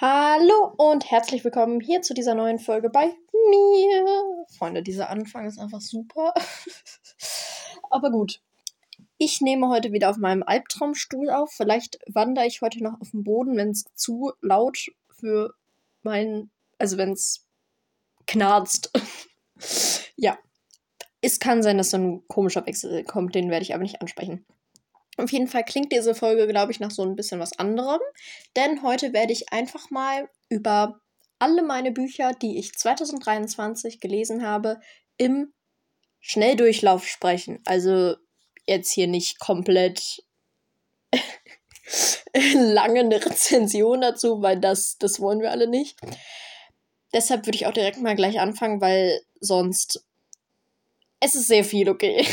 Hallo und herzlich willkommen hier zu dieser neuen Folge bei mir. Freunde, dieser Anfang ist einfach super. Aber gut. Ich nehme heute wieder auf meinem Albtraumstuhl auf. Vielleicht wandere ich heute noch auf dem Boden, wenn es zu laut für meinen. Also wenn es knarzt. ja. Es kann sein, dass so ein komischer Wechsel kommt, den werde ich aber nicht ansprechen. Auf jeden Fall klingt diese Folge, glaube ich, nach so ein bisschen was anderem. Denn heute werde ich einfach mal über alle meine Bücher, die ich 2023 gelesen habe, im Schnelldurchlauf sprechen. Also jetzt hier nicht komplett lange eine Rezension dazu, weil das, das wollen wir alle nicht. Deshalb würde ich auch direkt mal gleich anfangen, weil sonst es ist sehr viel, okay.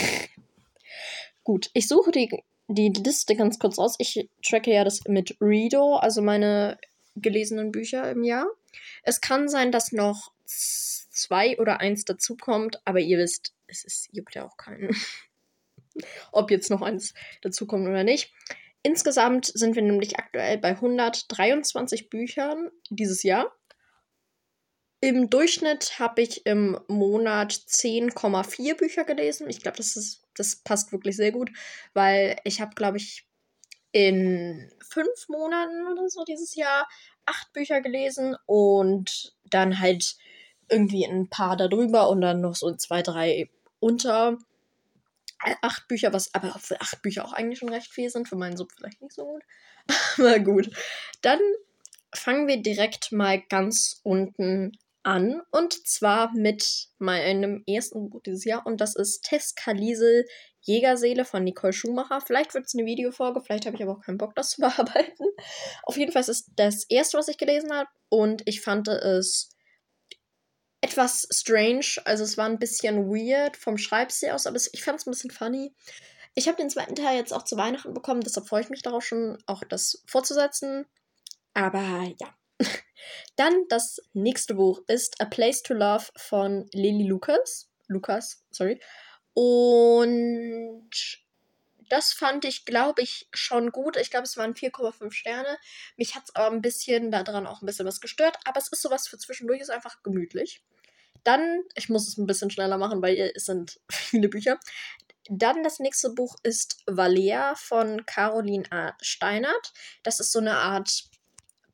Gut, ich suche die die Liste ganz kurz aus. Ich tracke ja das mit Redo, also meine gelesenen Bücher im Jahr. Es kann sein, dass noch zwei oder eins dazukommt, aber ihr wisst, es ist, juckt ja auch keinen. Ob jetzt noch eins dazukommt oder nicht. Insgesamt sind wir nämlich aktuell bei 123 Büchern dieses Jahr. Im Durchschnitt habe ich im Monat 10,4 Bücher gelesen. Ich glaube, das ist das passt wirklich sehr gut, weil ich habe, glaube ich, in fünf Monaten oder so dieses Jahr acht Bücher gelesen und dann halt irgendwie ein paar darüber und dann noch so zwei, drei unter acht Bücher, was aber für acht Bücher auch eigentlich schon recht viel sind, für meinen Sub vielleicht nicht so gut. Aber gut. Dann fangen wir direkt mal ganz unten an. Und zwar mit meinem ersten Buch dieses Jahr. Und das ist Teskalisel Jägerseele von Nicole Schumacher. Vielleicht wird es eine Videofolge, vielleicht habe ich aber auch keinen Bock, das zu bearbeiten. Auf jeden Fall ist es das erste, was ich gelesen habe. Und ich fand es etwas strange. Also es war ein bisschen weird vom Schreibstil aus, aber ich fand es ein bisschen funny. Ich habe den zweiten Teil jetzt auch zu Weihnachten bekommen, deshalb freue ich mich darauf schon, auch das fortzusetzen. Aber ja, dann das nächste Buch ist A Place to Love von Lily Lucas. Lucas, sorry. Und das fand ich, glaube ich, schon gut. Ich glaube, es waren 4,5 Sterne. Mich hat es aber ein bisschen daran auch ein bisschen was gestört. Aber es ist sowas für zwischendurch, ist einfach gemütlich. Dann, ich muss es ein bisschen schneller machen, weil es sind viele Bücher. Dann das nächste Buch ist Valea von Caroline A. Steinert. Das ist so eine Art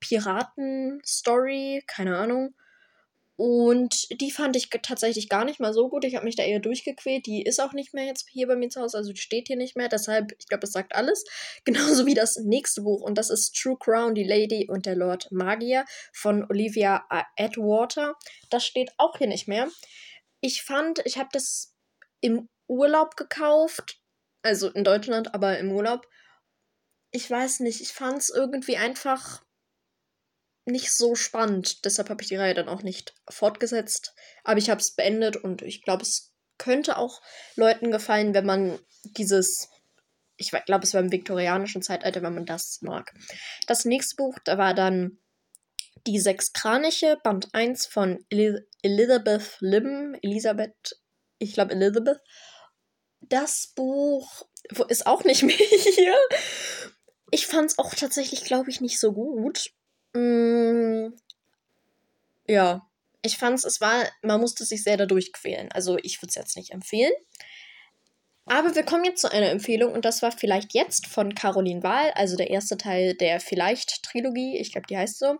Piraten-Story, keine Ahnung. Und die fand ich tatsächlich gar nicht mal so gut. Ich habe mich da eher durchgequält. Die ist auch nicht mehr jetzt hier bei mir zu Hause, also die steht hier nicht mehr. Deshalb, ich glaube, das sagt alles. Genauso wie das nächste Buch. Und das ist True Crown, die Lady und der Lord Magier von Olivia Atwater. Das steht auch hier nicht mehr. Ich fand, ich habe das im Urlaub gekauft. Also in Deutschland, aber im Urlaub. Ich weiß nicht, ich fand es irgendwie einfach nicht so spannend. Deshalb habe ich die Reihe dann auch nicht fortgesetzt. Aber ich habe es beendet und ich glaube, es könnte auch Leuten gefallen, wenn man dieses, ich glaube, es war im viktorianischen Zeitalter, wenn man das mag. Das nächste Buch, da war dann Die Sechs Kraniche, Band 1 von Elizabeth Lim. Elisabeth, ich glaube Elizabeth. Das Buch ist auch nicht mehr hier. Ich fand es auch tatsächlich, glaube ich, nicht so gut. Mm, ja, ich fand es war, man musste sich sehr dadurch quälen. Also ich würde es jetzt nicht empfehlen. Aber wir kommen jetzt zu einer Empfehlung und das war vielleicht jetzt von Caroline Wahl, also der erste Teil der Vielleicht-Trilogie. Ich glaube, die heißt so.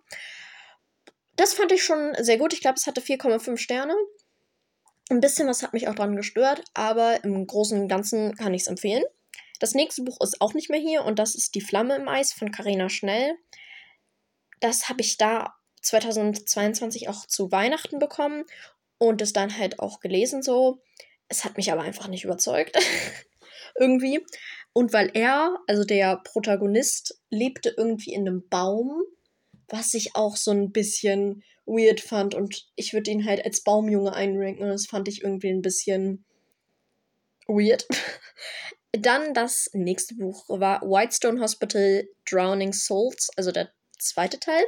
Das fand ich schon sehr gut. Ich glaube, es hatte 4,5 Sterne. Ein bisschen was hat mich auch dran gestört, aber im Großen und Ganzen kann ich es empfehlen. Das nächste Buch ist auch nicht mehr hier und das ist Die Flamme im Eis von Carina Schnell. Das habe ich da 2022 auch zu Weihnachten bekommen und es dann halt auch gelesen so. Es hat mich aber einfach nicht überzeugt. irgendwie. Und weil er, also der Protagonist, lebte irgendwie in einem Baum, was ich auch so ein bisschen weird fand. Und ich würde ihn halt als Baumjunge einranken. Und das fand ich irgendwie ein bisschen weird. Dann das nächste Buch war Whitestone Hospital Drowning Souls, also der zweite Teil.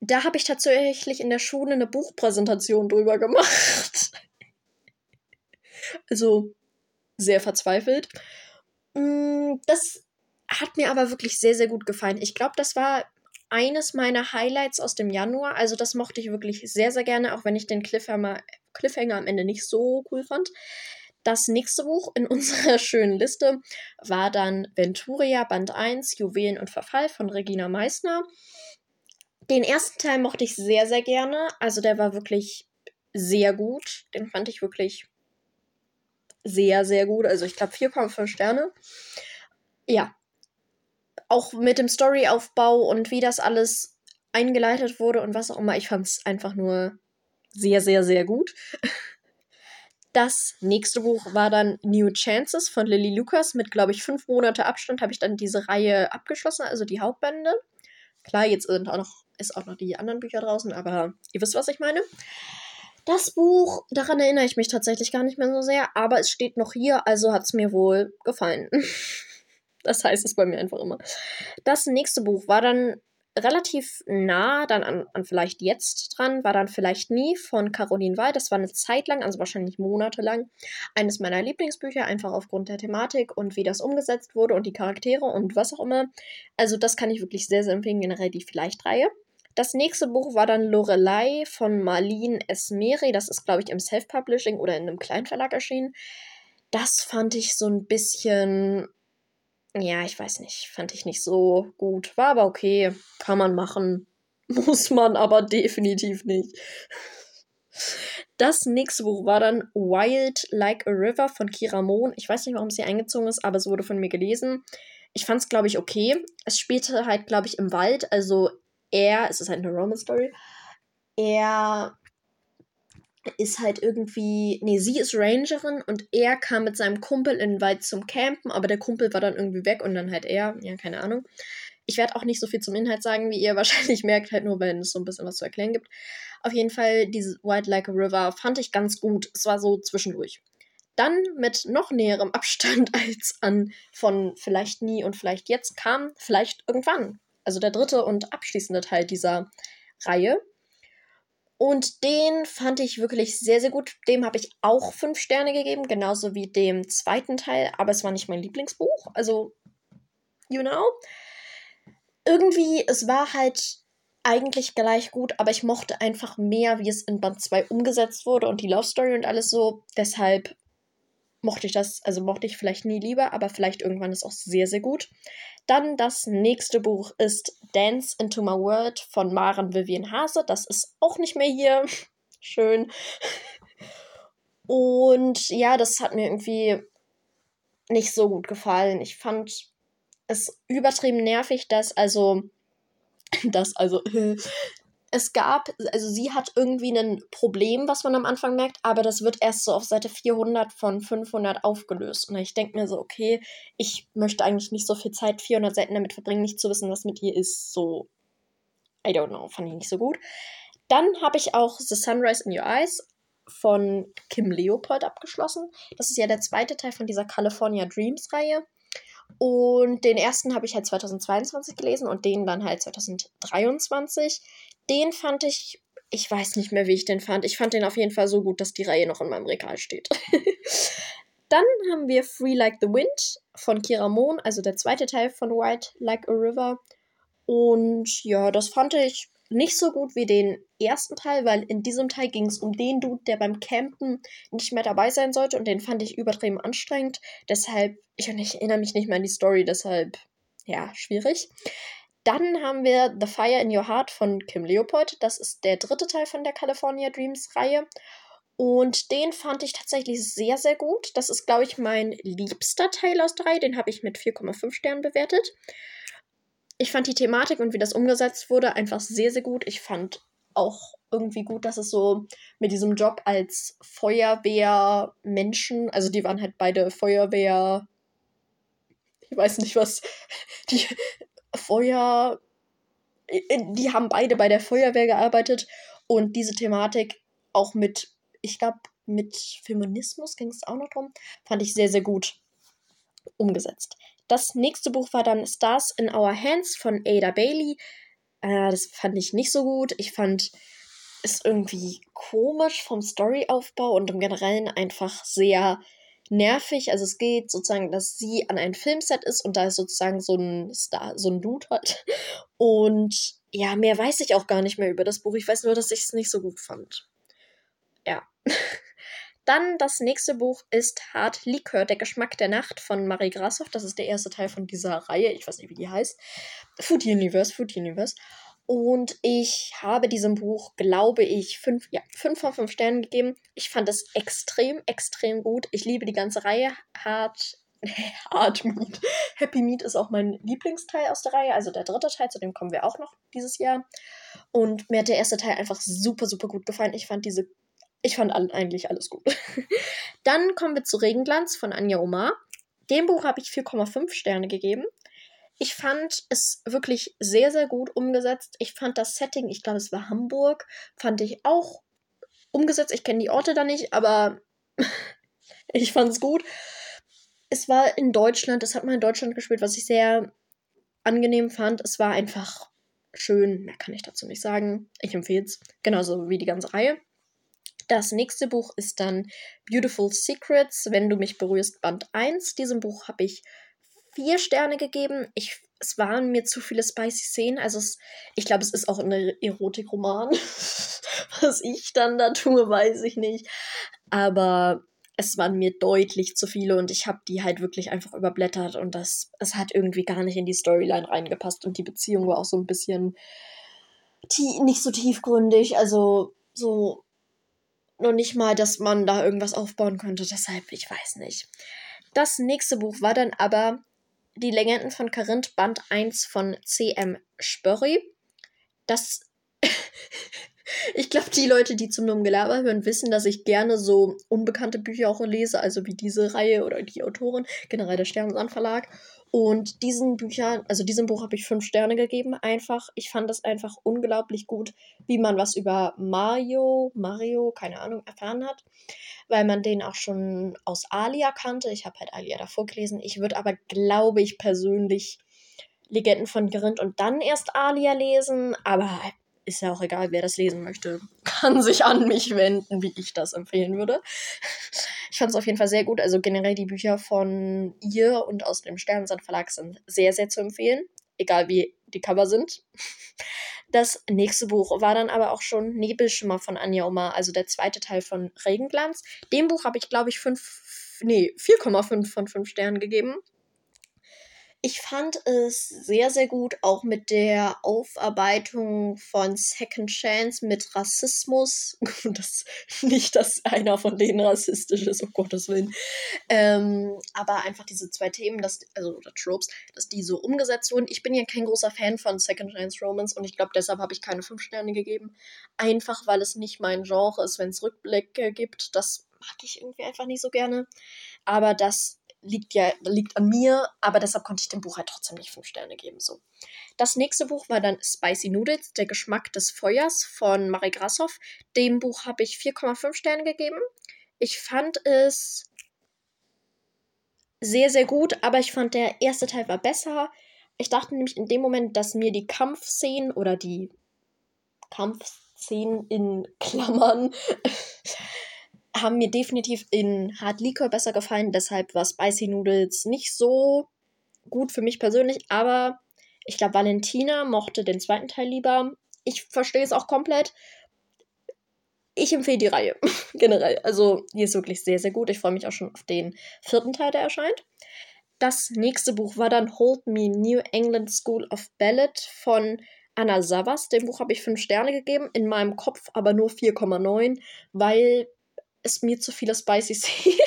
Da habe ich tatsächlich in der Schule eine Buchpräsentation drüber gemacht. also sehr verzweifelt. Mm, das hat mir aber wirklich sehr, sehr gut gefallen. Ich glaube, das war eines meiner Highlights aus dem Januar. Also das mochte ich wirklich sehr, sehr gerne, auch wenn ich den Cliffhanger, Cliffhanger am Ende nicht so cool fand. Das nächste Buch in unserer schönen Liste war dann Venturia Band 1, Juwelen und Verfall von Regina Meissner. Den ersten Teil mochte ich sehr, sehr gerne. Also der war wirklich sehr gut. Den fand ich wirklich sehr, sehr gut. Also ich glaube 4,5 Sterne. Ja. Auch mit dem Storyaufbau und wie das alles eingeleitet wurde und was auch immer. Ich fand es einfach nur sehr, sehr, sehr gut. Das nächste Buch war dann New Chances von Lily Lucas. Mit, glaube ich, fünf Monate Abstand habe ich dann diese Reihe abgeschlossen, also die Hauptbände. Klar, jetzt sind auch noch, ist auch noch die anderen Bücher draußen, aber ihr wisst, was ich meine. Das Buch, daran erinnere ich mich tatsächlich gar nicht mehr so sehr, aber es steht noch hier, also hat es mir wohl gefallen. das heißt es bei mir einfach immer. Das nächste Buch war dann relativ nah dann an, an vielleicht jetzt dran, war dann vielleicht nie von Caroline Wall. Das war eine Zeit lang, also wahrscheinlich monatelang, eines meiner Lieblingsbücher, einfach aufgrund der Thematik und wie das umgesetzt wurde und die Charaktere und was auch immer. Also das kann ich wirklich sehr, sehr empfehlen, generell die Vielleicht-Reihe. Das nächste Buch war dann Lorelei von Marlene Esmeri. Das ist, glaube ich, im Self-Publishing oder in einem Kleinverlag erschienen. Das fand ich so ein bisschen ja, ich weiß nicht, fand ich nicht so gut. War aber okay, kann man machen. Muss man aber definitiv nicht. Das nächste Buch war dann Wild Like a River von Kira Mohn. Ich weiß nicht, warum sie eingezogen ist, aber es wurde von mir gelesen. Ich fand es, glaube ich, okay. Es spielte halt, glaube ich, im Wald. Also er, es ist halt eine Romance-Story, er ist halt irgendwie, nee, sie ist Rangerin und er kam mit seinem Kumpel in den Wald zum Campen, aber der Kumpel war dann irgendwie weg und dann halt er, ja, keine Ahnung. Ich werde auch nicht so viel zum Inhalt sagen, wie ihr wahrscheinlich merkt, halt nur, weil es so ein bisschen was zu erklären gibt. Auf jeden Fall, diese White Like a River fand ich ganz gut. Es war so zwischendurch. Dann mit noch näherem Abstand als an von vielleicht nie und vielleicht jetzt kam vielleicht irgendwann. Also der dritte und abschließende Teil dieser Reihe. Und den fand ich wirklich sehr, sehr gut. Dem habe ich auch fünf Sterne gegeben, genauso wie dem zweiten Teil, aber es war nicht mein Lieblingsbuch. Also, you know. Irgendwie, es war halt eigentlich gleich gut, aber ich mochte einfach mehr, wie es in Band 2 umgesetzt wurde und die Love Story und alles so. Deshalb mochte ich das, also mochte ich vielleicht nie lieber, aber vielleicht irgendwann ist auch sehr, sehr gut. Dann das nächste Buch ist Dance into My World von Maren Vivian Hase. Das ist auch nicht mehr hier. Schön. Und ja, das hat mir irgendwie nicht so gut gefallen. Ich fand es übertrieben nervig, dass also das also es gab, also sie hat irgendwie ein Problem, was man am Anfang merkt, aber das wird erst so auf Seite 400 von 500 aufgelöst. Und ich denke mir so, okay, ich möchte eigentlich nicht so viel Zeit, 400 Seiten damit verbringen, nicht zu wissen, was mit ihr ist. So, I don't know, fand ich nicht so gut. Dann habe ich auch The Sunrise in Your Eyes von Kim Leopold abgeschlossen. Das ist ja der zweite Teil von dieser California Dreams Reihe. Und den ersten habe ich halt 2022 gelesen und den dann halt 2023 den fand ich, ich weiß nicht mehr, wie ich den fand. Ich fand den auf jeden Fall so gut, dass die Reihe noch in meinem Regal steht. Dann haben wir Free Like the Wind von Kira Mohn, also der zweite Teil von White Like a River. Und ja, das fand ich nicht so gut wie den ersten Teil, weil in diesem Teil ging es um den Dude, der beim Campen nicht mehr dabei sein sollte und den fand ich übertrieben anstrengend. Deshalb, ich, ich erinnere mich nicht mehr an die Story, deshalb, ja, schwierig. Dann haben wir The Fire in Your Heart von Kim Leopold. Das ist der dritte Teil von der California Dreams Reihe. Und den fand ich tatsächlich sehr, sehr gut. Das ist, glaube ich, mein liebster Teil aus drei. Den habe ich mit 4,5 Sternen bewertet. Ich fand die Thematik und wie das umgesetzt wurde einfach sehr, sehr gut. Ich fand auch irgendwie gut, dass es so mit diesem Job als Feuerwehrmenschen, also die waren halt beide Feuerwehr, ich weiß nicht was, die Feuer. Die haben beide bei der Feuerwehr gearbeitet und diese Thematik auch mit, ich glaube, mit Feminismus ging es auch noch drum, fand ich sehr, sehr gut umgesetzt. Das nächste Buch war dann Stars in Our Hands von Ada Bailey. Äh, das fand ich nicht so gut. Ich fand es irgendwie komisch vom Storyaufbau und im Generellen einfach sehr nervig. Also es geht sozusagen, dass sie an einem Filmset ist und da ist sozusagen so ein Star, so ein Dude halt. Und ja, mehr weiß ich auch gar nicht mehr über das Buch. Ich weiß nur, dass ich es nicht so gut fand. Ja. Dann das nächste Buch ist Hart Likör, der Geschmack der Nacht von Marie Grashoff. Das ist der erste Teil von dieser Reihe. Ich weiß nicht, wie die heißt. Food Universe, Food Universe. Und ich habe diesem Buch, glaube ich, fünf, ja, fünf von fünf Sternen gegeben. Ich fand es extrem, extrem gut. Ich liebe die ganze Reihe. Hart, Hard Meat. Happy Meat ist auch mein Lieblingsteil aus der Reihe, also der dritte Teil, zu dem kommen wir auch noch dieses Jahr. Und mir hat der erste Teil einfach super, super gut gefallen. Ich fand diese, ich fand eigentlich alles gut. Dann kommen wir zu Regenglanz von Anja Omar. Dem Buch habe ich 4,5 Sterne gegeben. Ich fand es wirklich sehr, sehr gut umgesetzt. Ich fand das Setting, ich glaube, es war Hamburg, fand ich auch umgesetzt. Ich kenne die Orte da nicht, aber ich fand es gut. Es war in Deutschland, es hat mal in Deutschland gespielt, was ich sehr angenehm fand. Es war einfach schön, mehr kann ich dazu nicht sagen. Ich empfehle es, genauso wie die ganze Reihe. Das nächste Buch ist dann Beautiful Secrets, wenn du mich berührst, Band 1. Diesem Buch habe ich vier Sterne gegeben. Ich, es waren mir zu viele spicy Szenen. Also es, ich glaube, es ist auch ein Erotikroman. Was ich dann da tue, weiß ich nicht. Aber es waren mir deutlich zu viele und ich habe die halt wirklich einfach überblättert und das, es hat irgendwie gar nicht in die Storyline reingepasst und die Beziehung war auch so ein bisschen nicht so tiefgründig. Also so noch nicht mal, dass man da irgendwas aufbauen könnte. Deshalb, ich weiß nicht. Das nächste Buch war dann aber die Legenden von Karinth Band 1 von C.M. Spörri. Das. ich glaube, die Leute, die zum dummen Gelaber hören, wissen, dass ich gerne so unbekannte Bücher auch lese, also wie diese Reihe oder die Autorin, generell der Sternensand Verlag. Und diesen Büchern, also diesem Buch habe ich fünf Sterne gegeben. Einfach, ich fand das einfach unglaublich gut, wie man was über Mario, Mario, keine Ahnung, erfahren hat. Weil man den auch schon aus Alia kannte. Ich habe halt Alia davor gelesen. Ich würde aber, glaube ich, persönlich Legenden von Gerind und dann erst Alia lesen. Aber ist ja auch egal, wer das lesen möchte, kann sich an mich wenden, wie ich das empfehlen würde. Ich fand es auf jeden Fall sehr gut. Also generell die Bücher von ihr und aus dem Sternensand Verlag sind sehr, sehr zu empfehlen. Egal wie die Cover sind. Das nächste Buch war dann aber auch schon Nebelschimmer von Anja Omar, also der zweite Teil von Regenglanz. Dem Buch habe ich, glaube ich, 5, nee, 4,5 von 5 Sternen gegeben. Ich fand es sehr, sehr gut, auch mit der Aufarbeitung von Second Chance mit Rassismus. das, nicht, dass einer von denen rassistisch ist, um Gottes Willen. Ähm, aber einfach diese zwei Themen, dass, also oder Tropes, dass die so umgesetzt wurden. Ich bin ja kein großer Fan von Second Chance Romance und ich glaube, deshalb habe ich keine fünf Sterne gegeben. Einfach, weil es nicht mein Genre ist, wenn es Rückblicke gibt. Das mag ich irgendwie einfach nicht so gerne. Aber das liegt ja liegt an mir, aber deshalb konnte ich dem Buch halt trotzdem nicht fünf Sterne geben. So. Das nächste Buch war dann Spicy Noodles, der Geschmack des Feuers von Marie Grashoff. Dem Buch habe ich 4,5 Sterne gegeben. Ich fand es sehr, sehr gut, aber ich fand der erste Teil war besser. Ich dachte nämlich in dem Moment, dass mir die Kampfszenen oder die Kampfszenen in Klammern haben mir definitiv in Hard Liquor besser gefallen. Deshalb war Spicy Noodles nicht so gut für mich persönlich. Aber ich glaube, Valentina mochte den zweiten Teil lieber. Ich verstehe es auch komplett. Ich empfehle die Reihe generell. Also, die ist wirklich sehr, sehr gut. Ich freue mich auch schon auf den vierten Teil, der erscheint. Das nächste Buch war dann Hold Me New England School of Ballet von Anna Savas. Dem Buch habe ich fünf Sterne gegeben, in meinem Kopf aber nur 4,9, weil es mir zu viele spicy Szenen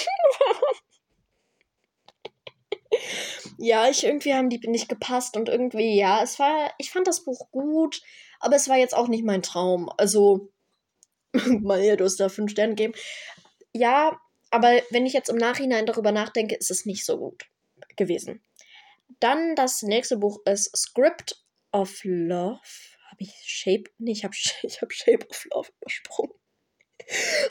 ja, ich irgendwie haben die nicht gepasst und irgendwie, ja, es war, ich fand das Buch gut, aber es war jetzt auch nicht mein Traum. Also, hier, du hast da fünf Sterne gegeben. Ja, aber wenn ich jetzt im Nachhinein darüber nachdenke, ist es nicht so gut gewesen. Dann das nächste Buch ist Script of Love. Habe ich Shape? Nee, ich habe ich hab Shape of Love übersprungen.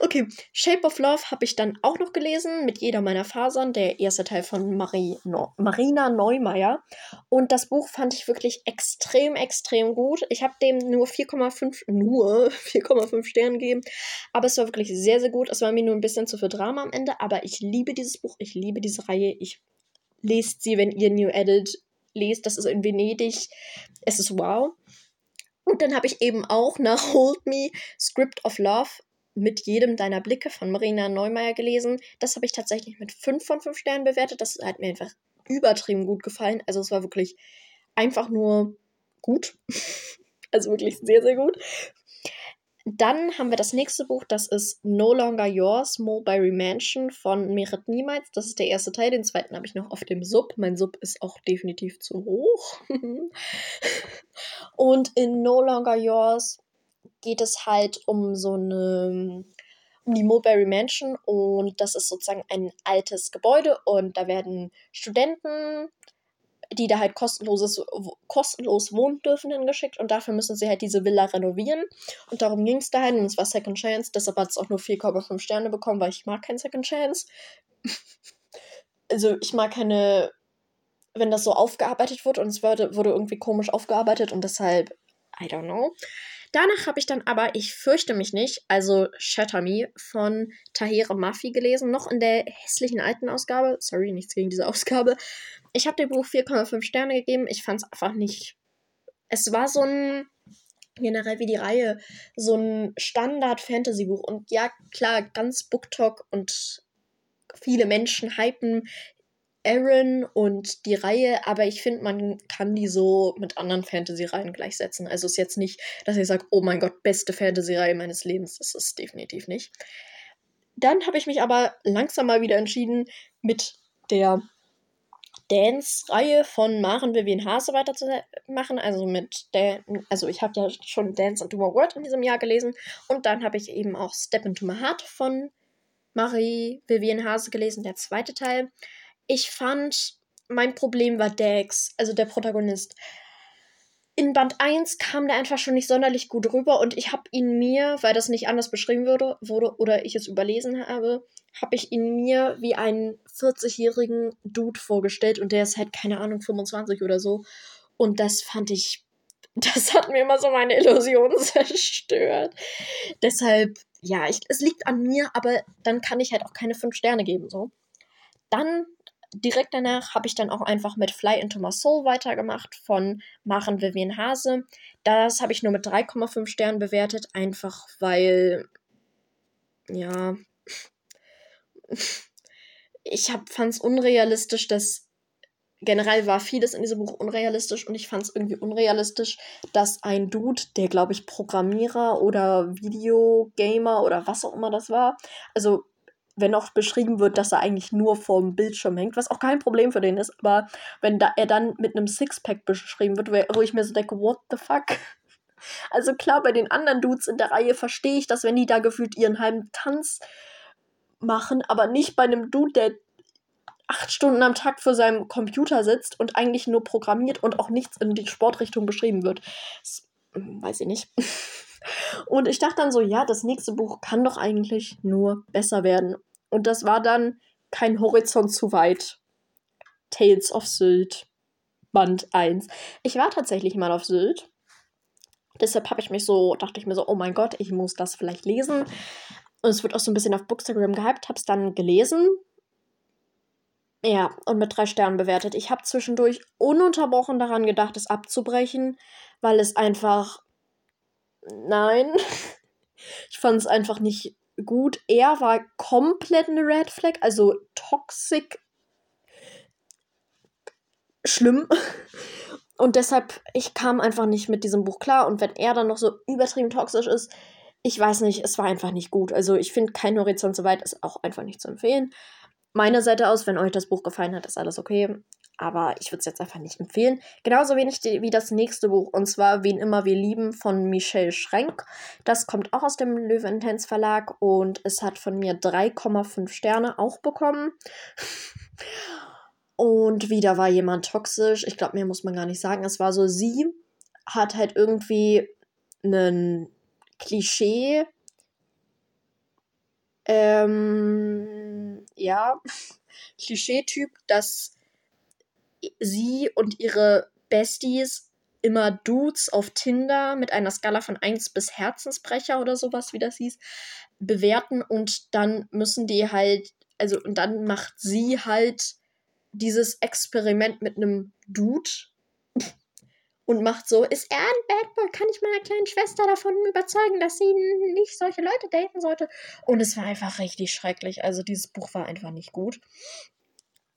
Okay, Shape of Love habe ich dann auch noch gelesen mit jeder meiner Fasern, der erste Teil von Marie no Marina Neumeier. Und das Buch fand ich wirklich extrem, extrem gut. Ich habe dem nur 4,5 nur 4,5 Sterne gegeben, aber es war wirklich sehr, sehr gut. Es war mir nur ein bisschen zu viel Drama am Ende, aber ich liebe dieses Buch, ich liebe diese Reihe. Ich lese sie, wenn ihr New Edit lest. Das ist in Venedig. Es ist wow. Und dann habe ich eben auch nach Hold Me Script of Love mit jedem deiner Blicke von Marina Neumeier gelesen. Das habe ich tatsächlich mit 5 von 5 Sternen bewertet. Das hat mir einfach übertrieben gut gefallen. Also es war wirklich einfach nur gut. also wirklich sehr, sehr gut. Dann haben wir das nächste Buch, das ist No Longer Yours, Mulberry Mansion von Merit Niemals. Das ist der erste Teil, den zweiten habe ich noch auf dem Sub. Mein Sub ist auch definitiv zu hoch. Und in No Longer Yours geht es halt um so eine um die Mulberry Mansion und das ist sozusagen ein altes Gebäude und da werden Studenten die da halt kostenloses, kostenlos wohnen dürfen, hingeschickt und dafür müssen sie halt diese Villa renovieren. Und darum ging es da halt und es war Second Chance, deshalb hat es auch nur 4,5 Sterne bekommen, weil ich mag kein Second Chance. also ich mag keine, wenn das so aufgearbeitet wird und es wurde, wurde irgendwie komisch aufgearbeitet und deshalb, I don't know. Danach habe ich dann aber Ich fürchte mich nicht, also Shatter Me von Tahere Mafi gelesen, noch in der hässlichen alten Ausgabe. Sorry, nichts gegen diese Ausgabe. Ich habe dem Buch 4,5 Sterne gegeben. Ich fand es einfach nicht. Es war so ein generell wie die Reihe so ein Standard-Fantasy-Buch. Und ja, klar, ganz Booktalk und viele Menschen hypen Aaron und die Reihe, aber ich finde, man kann die so mit anderen Fantasy-Reihen gleichsetzen. Also es ist jetzt nicht, dass ich sage, oh mein Gott, beste Fantasy-Reihe meines Lebens. Das ist definitiv nicht. Dann habe ich mich aber langsam mal wieder entschieden, mit der Dance-Reihe von Maren Vivian Hase weiterzumachen. Also mit der, also ich habe ja schon Dance into My World in diesem Jahr gelesen und dann habe ich eben auch Step into My Heart von Marie Vivian Hase gelesen, der zweite Teil ich fand, mein Problem war Dax, also der Protagonist. In Band 1 kam der einfach schon nicht sonderlich gut rüber und ich habe ihn mir, weil das nicht anders beschrieben wurde, wurde oder ich es überlesen habe, habe ich ihn mir wie einen 40-jährigen Dude vorgestellt und der ist halt, keine Ahnung, 25 oder so. Und das fand ich, das hat mir immer so meine Illusionen zerstört. Deshalb, ja, ich, es liegt an mir, aber dann kann ich halt auch keine 5 Sterne geben, so. Dann direkt danach habe ich dann auch einfach mit Fly into My Soul weitergemacht von Maren Vivian Hase. Das habe ich nur mit 3,5 Sternen bewertet, einfach weil, ja, ich fand es unrealistisch, dass generell war vieles in diesem Buch unrealistisch und ich fand es irgendwie unrealistisch, dass ein Dude, der glaube ich Programmierer oder Videogamer oder was auch immer das war, also wenn auch beschrieben wird, dass er eigentlich nur vorm Bildschirm hängt, was auch kein Problem für den ist, aber wenn da er dann mit einem Sixpack beschrieben wird, wo ich mir so denke, what the fuck? Also klar, bei den anderen Dudes in der Reihe verstehe ich das, wenn die da gefühlt ihren halben Tanz machen, aber nicht bei einem Dude, der acht Stunden am Tag vor seinem Computer sitzt und eigentlich nur programmiert und auch nichts in die Sportrichtung beschrieben wird. Das, hm, weiß ich nicht. Und ich dachte dann so, ja, das nächste Buch kann doch eigentlich nur besser werden. Und das war dann kein Horizont zu weit. Tales of Sylt, Band 1. Ich war tatsächlich mal auf Sylt. Deshalb habe ich mich so, dachte ich mir so, oh mein Gott, ich muss das vielleicht lesen. Und es wird auch so ein bisschen auf Bookstagram gehypt, habe es dann gelesen. Ja, und mit drei Sternen bewertet. Ich habe zwischendurch ununterbrochen daran gedacht, es abzubrechen, weil es einfach nein. Ich fand es einfach nicht gut. Er war komplett eine Red Flag, also toxic. Schlimm. Und deshalb, ich kam einfach nicht mit diesem Buch klar. Und wenn er dann noch so übertrieben toxisch ist, ich weiß nicht, es war einfach nicht gut. Also ich finde, kein Horizont so weit ist auch einfach nicht zu empfehlen. Meiner Seite aus, wenn euch das Buch gefallen hat, ist alles okay aber ich würde es jetzt einfach nicht empfehlen. Genauso wenig wie das nächste Buch, und zwar Wen immer wir lieben von Michelle Schrenk. Das kommt auch aus dem Löwentens Verlag und es hat von mir 3,5 Sterne auch bekommen. Und wieder war jemand toxisch. Ich glaube, mehr muss man gar nicht sagen. Es war so, sie hat halt irgendwie einen Klischee ähm, ja, Klischeetyp, dass sie und ihre Besties immer Dudes auf Tinder mit einer Skala von 1 bis Herzensbrecher oder sowas, wie das hieß, bewerten und dann müssen die halt, also und dann macht sie halt dieses Experiment mit einem Dude und macht so, ist er ein Bad Boy? Kann ich meiner kleinen Schwester davon überzeugen, dass sie nicht solche Leute daten sollte? Und es war einfach richtig schrecklich. Also dieses Buch war einfach nicht gut.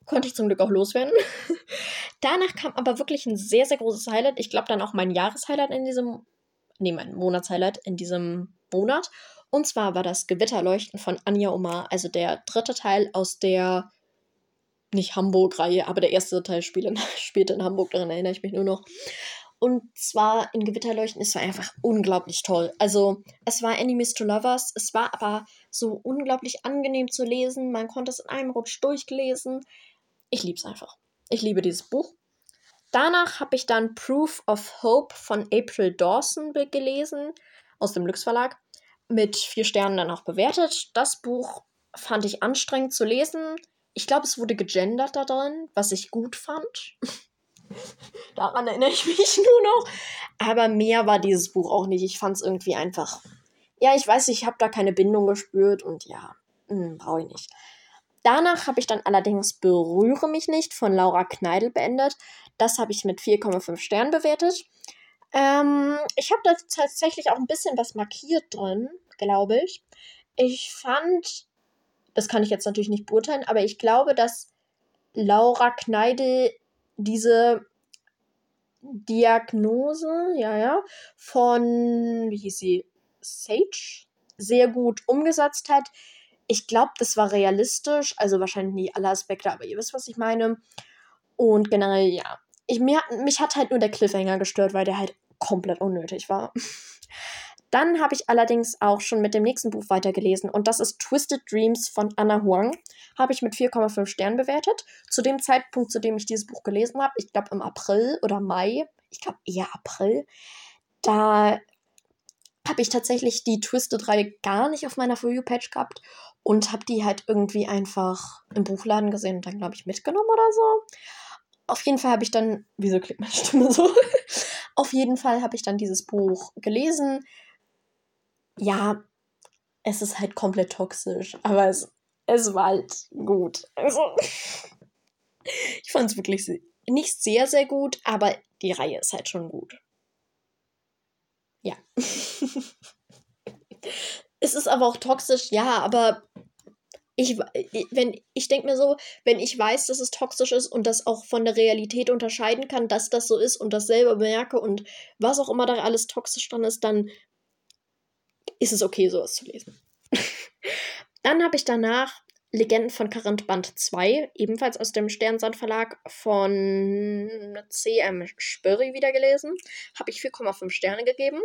Konnte ich zum Glück auch loswerden. Danach kam aber wirklich ein sehr, sehr großes Highlight. Ich glaube dann auch mein Jahreshighlight in diesem, nee, mein Monatshighlight in diesem Monat. Und zwar war das Gewitterleuchten von Anja Omar, also der dritte Teil aus der nicht Hamburg-Reihe, aber der erste Teil spielt in, spielt in Hamburg, daran erinnere ich mich nur noch. Und zwar in Gewitterleuchten, es war einfach unglaublich toll. Also, es war Enemies to Lovers, es war aber so unglaublich angenehm zu lesen. Man konnte es in einem Rutsch durchlesen. Ich liebe es einfach. Ich liebe dieses Buch. Danach habe ich dann Proof of Hope von April Dawson gelesen, aus dem Lux Verlag, mit vier Sternen dann auch bewertet. Das Buch fand ich anstrengend zu lesen. Ich glaube, es wurde gegendert da drin, was ich gut fand. Daran erinnere ich mich nur noch. Aber mehr war dieses Buch auch nicht. Ich fand es irgendwie einfach. Ja, ich weiß, ich habe da keine Bindung gespürt und ja, hm, brauche ich nicht. Danach habe ich dann allerdings Berühre mich nicht von Laura Kneidel beendet. Das habe ich mit 4,5 Sternen bewertet. Ähm, ich habe da tatsächlich auch ein bisschen was markiert drin, glaube ich. Ich fand, das kann ich jetzt natürlich nicht beurteilen, aber ich glaube, dass Laura Kneidel diese Diagnose, ja, ja, von, wie hieß sie, Sage, sehr gut umgesetzt hat. Ich glaube, das war realistisch, also wahrscheinlich nicht alle Aspekte, aber ihr wisst, was ich meine. Und generell, ja. Ich, mir, mich hat halt nur der Cliffhanger gestört, weil der halt komplett unnötig war. Dann habe ich allerdings auch schon mit dem nächsten Buch weitergelesen und das ist Twisted Dreams von Anna Huang. Habe ich mit 4,5 Sternen bewertet. Zu dem Zeitpunkt, zu dem ich dieses Buch gelesen habe, ich glaube im April oder Mai, ich glaube eher April, da habe ich tatsächlich die Twisted-Reihe gar nicht auf meiner For You-Page gehabt und habe die halt irgendwie einfach im Buchladen gesehen und dann, glaube ich, mitgenommen oder so. Auf jeden Fall habe ich dann, wieso klingt meine Stimme so? auf jeden Fall habe ich dann dieses Buch gelesen, ja, es ist halt komplett toxisch, aber es, es war halt gut. Also, ich fand es wirklich nicht sehr, sehr gut, aber die Reihe ist halt schon gut. Ja. es ist aber auch toxisch, ja, aber ich, ich denke mir so, wenn ich weiß, dass es toxisch ist und das auch von der Realität unterscheiden kann, dass das so ist und das selber merke und was auch immer da alles toxisch dran ist, dann ist es okay, sowas zu lesen. Dann habe ich danach Legenden von Karant Band 2, ebenfalls aus dem Sternsand Verlag von CM Spörri wieder gelesen. Habe ich 4,5 Sterne gegeben.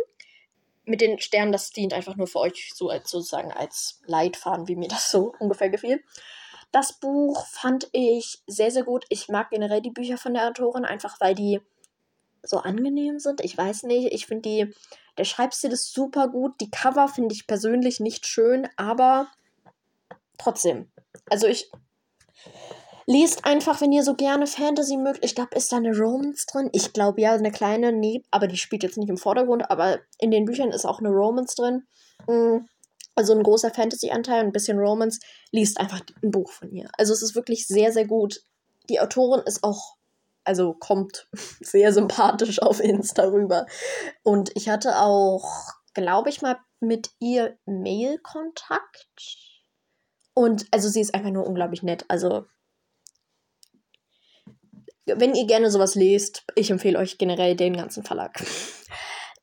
Mit den Sternen, das dient einfach nur für euch so sozusagen als Leitfaden, wie mir das so ungefähr gefiel. Das Buch fand ich sehr, sehr gut. Ich mag generell die Bücher von der Autorin, einfach weil die so angenehm sind. Ich weiß nicht, ich finde die der Schreibstil ist super gut. Die Cover finde ich persönlich nicht schön, aber trotzdem. Also ich lest einfach, wenn ihr so gerne Fantasy mögt. Ich glaube, ist da eine Romance drin? Ich glaube ja, eine kleine, nee, aber die spielt jetzt nicht im Vordergrund, aber in den Büchern ist auch eine Romance drin. Mm, also ein großer Fantasy-Anteil, ein bisschen Romance. Liest einfach ein Buch von ihr. Also es ist wirklich sehr, sehr gut. Die Autorin ist auch also kommt sehr sympathisch auf Insta rüber. Und ich hatte auch, glaube ich mal, mit ihr Mail-Kontakt. Und also sie ist einfach nur unglaublich nett. Also wenn ihr gerne sowas lest, ich empfehle euch generell den ganzen Verlag.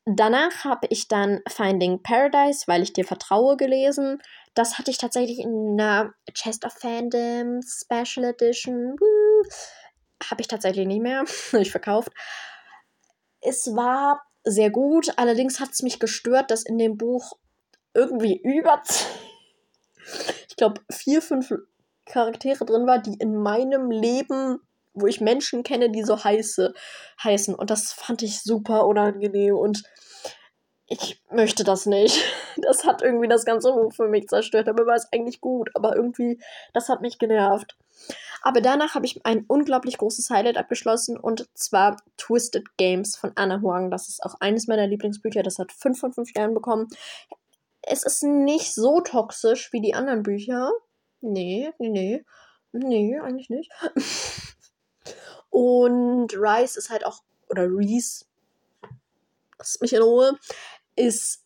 Danach habe ich dann Finding Paradise, weil ich dir vertraue, gelesen. Das hatte ich tatsächlich in einer Chest of Fandom Special Edition. Habe ich tatsächlich nicht mehr. ich verkauft. Es war sehr gut, allerdings hat es mich gestört, dass in dem Buch irgendwie über, ich glaube, vier, fünf Charaktere drin war, die in meinem Leben, wo ich Menschen kenne, die so heiße, heißen. Und das fand ich super unangenehm. Und ich möchte das nicht. Das hat irgendwie das ganze Buch für mich zerstört. Aber war es eigentlich gut. Aber irgendwie, das hat mich genervt. Aber danach habe ich ein unglaublich großes Highlight abgeschlossen und zwar Twisted Games von Anna Huang. Das ist auch eines meiner Lieblingsbücher. Das hat 5 von 5 Sternen bekommen. Es ist nicht so toxisch wie die anderen Bücher. Nee, nee, nee. Nee, eigentlich nicht. und Rice ist halt auch, oder Reese, lass mich in Ruhe, ist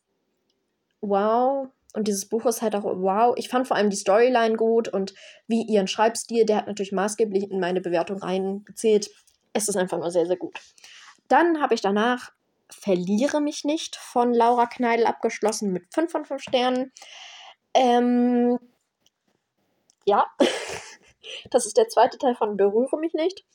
wow, und dieses Buch ist halt auch wow. Ich fand vor allem die Storyline gut und wie ihren Schreibstil, der hat natürlich maßgeblich in meine Bewertung reingezählt. Es ist einfach nur sehr, sehr gut. Dann habe ich danach Verliere mich nicht von Laura Kneidel abgeschlossen mit 5 von 5 Sternen. Ähm, ja, das ist der zweite Teil von Berühre mich nicht.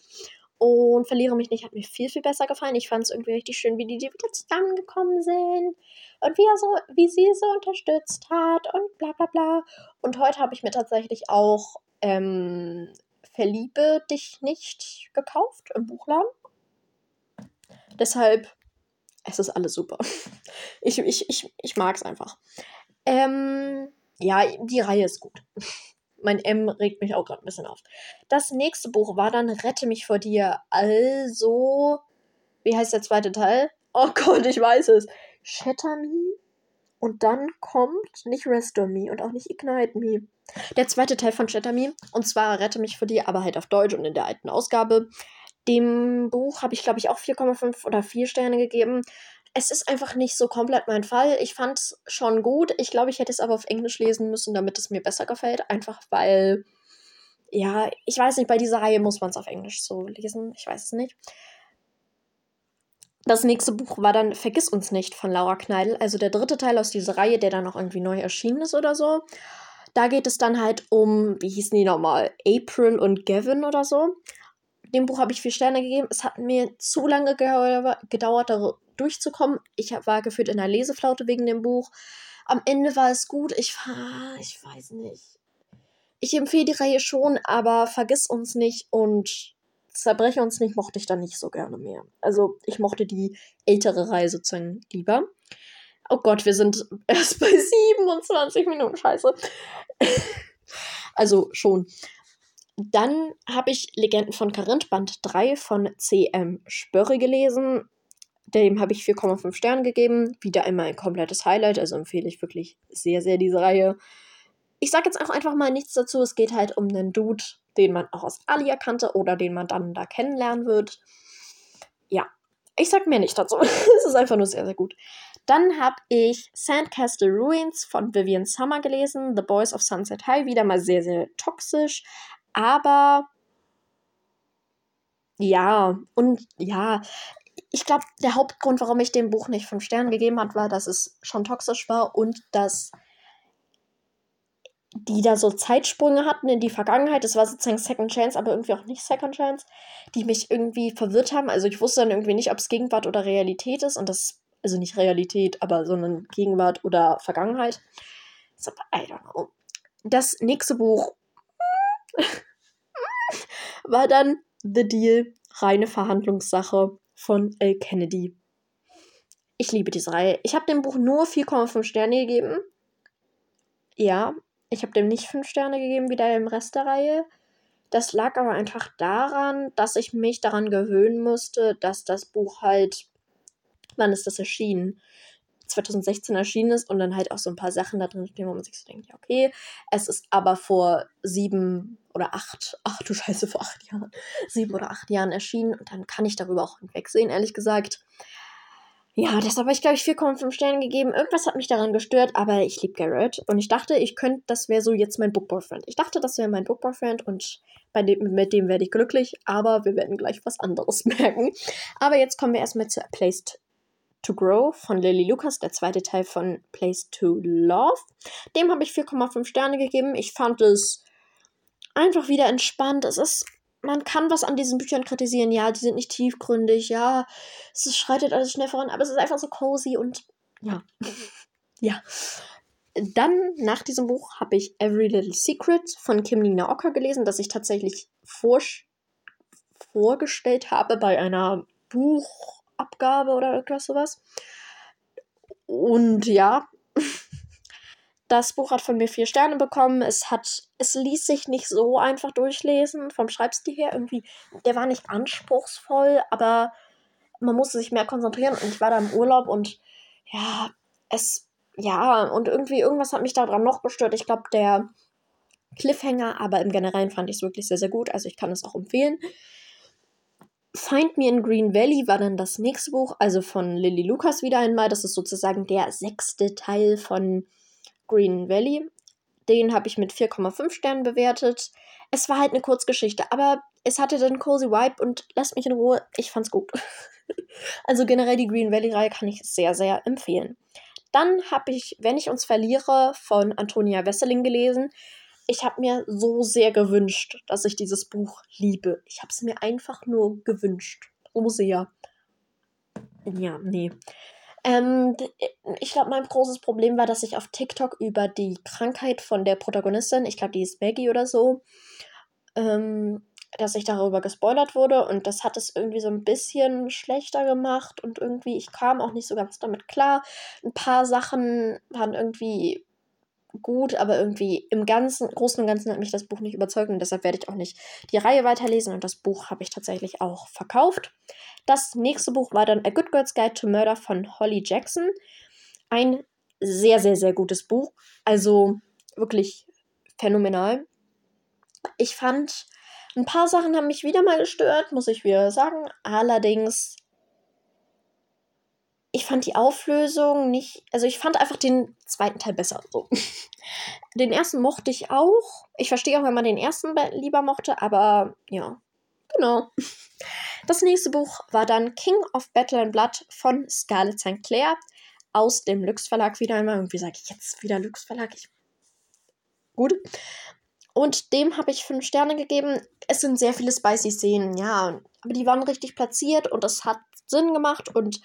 Und Verliere mich nicht hat mir viel, viel besser gefallen. Ich fand es irgendwie richtig schön, wie die, die wieder zusammengekommen sind. Und wie, er so, wie sie so unterstützt hat und bla bla bla. Und heute habe ich mir tatsächlich auch ähm, Verliebe dich nicht gekauft im Buchladen. Deshalb, es ist alles super. Ich, ich, ich, ich mag es einfach. Ähm, ja, die Reihe ist gut. Mein M regt mich auch gerade ein bisschen auf. Das nächste Buch war dann Rette mich vor dir. Also, wie heißt der zweite Teil? Oh Gott, ich weiß es. Shatter Me. Und dann kommt nicht Restore Me und auch nicht Ignite Me. Der zweite Teil von Shatter Me. Und zwar Rette mich vor dir, aber halt auf Deutsch und in der alten Ausgabe. Dem Buch habe ich, glaube ich, auch 4,5 oder 4 Sterne gegeben es ist einfach nicht so komplett mein Fall. Ich fand es schon gut. Ich glaube, ich hätte es aber auf Englisch lesen müssen, damit es mir besser gefällt. Einfach weil, ja, ich weiß nicht, bei dieser Reihe muss man es auf Englisch so lesen. Ich weiß es nicht. Das nächste Buch war dann Vergiss uns nicht von Laura Kneidel, also der dritte Teil aus dieser Reihe, der dann auch irgendwie neu erschienen ist oder so. Da geht es dann halt um, wie hießen die nochmal, April und Gavin oder so. Dem Buch habe ich vier Sterne gegeben. Es hat mir zu lange gedauert, da durchzukommen. Ich war gefühlt in der Leseflaute wegen dem Buch. Am Ende war es gut. Ich, ich weiß nicht. Ich empfehle die Reihe schon, aber vergiss uns nicht und zerbreche uns nicht mochte ich dann nicht so gerne mehr. Also ich mochte die ältere Reihe sozusagen lieber. Oh Gott, wir sind erst bei 27 Minuten. Scheiße. also schon. Dann habe ich Legenden von Karinth Band 3 von C.M. Spörre gelesen. Dem habe ich 4,5 Sterne gegeben. Wieder einmal ein komplettes Highlight, also empfehle ich wirklich sehr, sehr diese Reihe. Ich sage jetzt auch einfach mal nichts dazu. Es geht halt um einen Dude, den man auch aus Alia kannte oder den man dann da kennenlernen wird. Ja, ich sag mehr nicht dazu. es ist einfach nur sehr, sehr gut. Dann habe ich Sandcastle Ruins von Vivian Summer gelesen. The Boys of Sunset High. Wieder mal sehr, sehr toxisch. Aber ja, und ja, ich glaube, der Hauptgrund, warum ich dem Buch nicht fünf Sterne gegeben habe, war, dass es schon toxisch war und dass die da so Zeitsprünge hatten in die Vergangenheit. Das war sozusagen Second Chance, aber irgendwie auch nicht Second Chance, die mich irgendwie verwirrt haben. Also ich wusste dann irgendwie nicht, ob es Gegenwart oder Realität ist und das, also nicht Realität, aber sondern Gegenwart oder Vergangenheit. So, I don't know. Das nächste Buch war dann The Deal, reine Verhandlungssache von L. Kennedy. Ich liebe diese Reihe. Ich habe dem Buch nur 4,5 Sterne gegeben. Ja, ich habe dem nicht 5 Sterne gegeben wie der im Rest der Reihe. Das lag aber einfach daran, dass ich mich daran gewöhnen musste, dass das Buch halt. Wann ist das erschienen? 2016 erschienen ist und dann halt auch so ein paar Sachen da drin stehen, wo man sich so denkt, ja, okay. Es ist aber vor sieben oder acht, ach du Scheiße, vor acht Jahren, sieben oder acht Jahren erschienen und dann kann ich darüber auch hinwegsehen, ehrlich gesagt. Ja, deshalb habe ich, glaube ich, 4,5 Sterne gegeben. Irgendwas hat mich daran gestört, aber ich liebe Garrett. Und ich dachte, ich könnte, das wäre so jetzt mein Bookboyfriend. Ich dachte, das wäre mein Bookboyfriend und bei dem, mit dem werde ich glücklich, aber wir werden gleich was anderes merken. Aber jetzt kommen wir erstmal zu A Place to Grow von Lily Lucas, der zweite Teil von Place to Love. Dem habe ich 4,5 Sterne gegeben. Ich fand es einfach wieder entspannt. Es ist, man kann was an diesen Büchern kritisieren. Ja, die sind nicht tiefgründig. Ja, es schreitet alles schnell voran, aber es ist einfach so cozy und ja. ja. Dann, nach diesem Buch, habe ich Every Little Secret von Kim Nina Ocker gelesen, das ich tatsächlich vor vorgestellt habe bei einer Buch Abgabe oder irgendwas sowas. Und ja, das Buch hat von mir vier Sterne bekommen. Es hat, es ließ sich nicht so einfach durchlesen vom Schreibstil her. Irgendwie, der war nicht anspruchsvoll, aber man musste sich mehr konzentrieren. Und ich war da im Urlaub und ja, es, ja, und irgendwie irgendwas hat mich daran noch gestört. Ich glaube, der Cliffhanger, aber im Generellen fand ich es wirklich sehr, sehr gut. Also ich kann es auch empfehlen. Find Me in Green Valley war dann das nächste Buch, also von Lily Lucas wieder einmal. Das ist sozusagen der sechste Teil von Green Valley. Den habe ich mit 4,5 Sternen bewertet. Es war halt eine Kurzgeschichte, aber es hatte den cozy Vibe und lasst mich in Ruhe. Ich fand's gut. also generell die Green Valley-Reihe kann ich sehr, sehr empfehlen. Dann habe ich Wenn ich uns verliere von Antonia Wesseling gelesen ich habe mir so sehr gewünscht, dass ich dieses Buch liebe. Ich habe es mir einfach nur gewünscht. So sehr. Ja, nee. Ähm, ich glaube, mein großes Problem war, dass ich auf TikTok über die Krankheit von der Protagonistin, ich glaube, die ist Maggie oder so, ähm, dass ich darüber gespoilert wurde und das hat es irgendwie so ein bisschen schlechter gemacht und irgendwie, ich kam auch nicht so ganz damit klar. Ein paar Sachen waren irgendwie gut, aber irgendwie im Ganzen, Großen und Ganzen hat mich das Buch nicht überzeugt und deshalb werde ich auch nicht die Reihe weiterlesen und das Buch habe ich tatsächlich auch verkauft. Das nächste Buch war dann A Good Girl's Guide to Murder von Holly Jackson. Ein sehr, sehr, sehr gutes Buch. Also wirklich phänomenal. Ich fand, ein paar Sachen haben mich wieder mal gestört, muss ich wieder sagen. Allerdings ich fand die Auflösung nicht, also ich fand einfach den zweiten Teil besser. So. Den ersten mochte ich auch. Ich verstehe auch, wenn man den ersten lieber mochte, aber ja, genau. Das nächste Buch war dann King of Battle and Blood von Scarlett St. Clair aus dem Lux Verlag wieder einmal. Irgendwie sage ich jetzt wieder Lux Verlag. Ich... Gut. Und dem habe ich fünf Sterne gegeben. Es sind sehr viele spicy Szenen, ja. Aber die waren richtig platziert und es hat Sinn gemacht und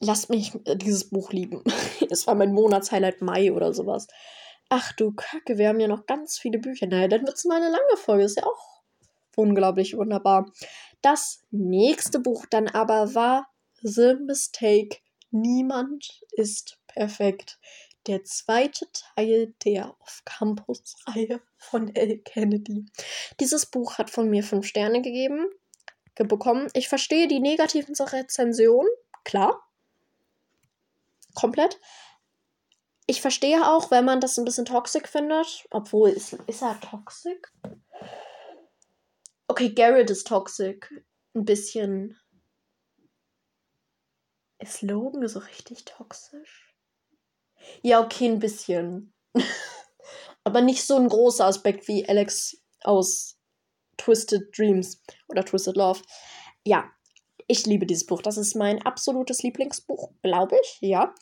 lasst mich äh, dieses Buch lieben. Es war mein Monatshighlight Mai oder sowas. Ach du Kacke, wir haben ja noch ganz viele Bücher. Naja, dann wird es mal eine lange Folge. Ist ja auch unglaublich wunderbar. Das nächste Buch dann aber war The Mistake. Niemand ist perfekt. Der zweite Teil der Off-Campus-Reihe von L. Kennedy. Dieses Buch hat von mir fünf Sterne gegeben, bekommen. Ich verstehe die negativen Rezensionen, klar komplett. Ich verstehe auch, wenn man das ein bisschen toxisch findet. Obwohl, ist, ist er toxisch? Okay, Garrett ist toxisch. Ein bisschen. Ist Logan so richtig toxisch? Ja, okay, ein bisschen. Aber nicht so ein großer Aspekt wie Alex aus Twisted Dreams oder Twisted Love. Ja, ich liebe dieses Buch. Das ist mein absolutes Lieblingsbuch, glaube ich, ja.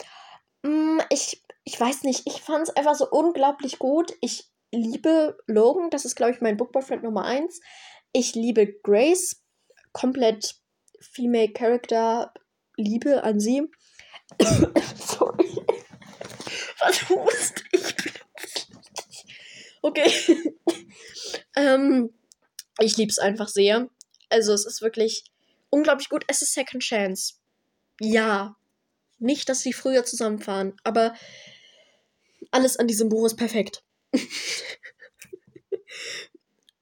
Mm, ich, ich weiß nicht, ich fand es einfach so unglaublich gut. Ich liebe Logan, das ist, glaube ich, mein Bookboyfriend Nummer 1. Ich liebe Grace, komplett Female Character, Liebe an sie. Sorry. Was hust ich? Okay. ähm, ich liebe es einfach sehr. Also es ist wirklich unglaublich gut. Es ist Second Chance. Ja. Nicht, dass sie früher zusammenfahren, aber alles an diesem Buch ist perfekt.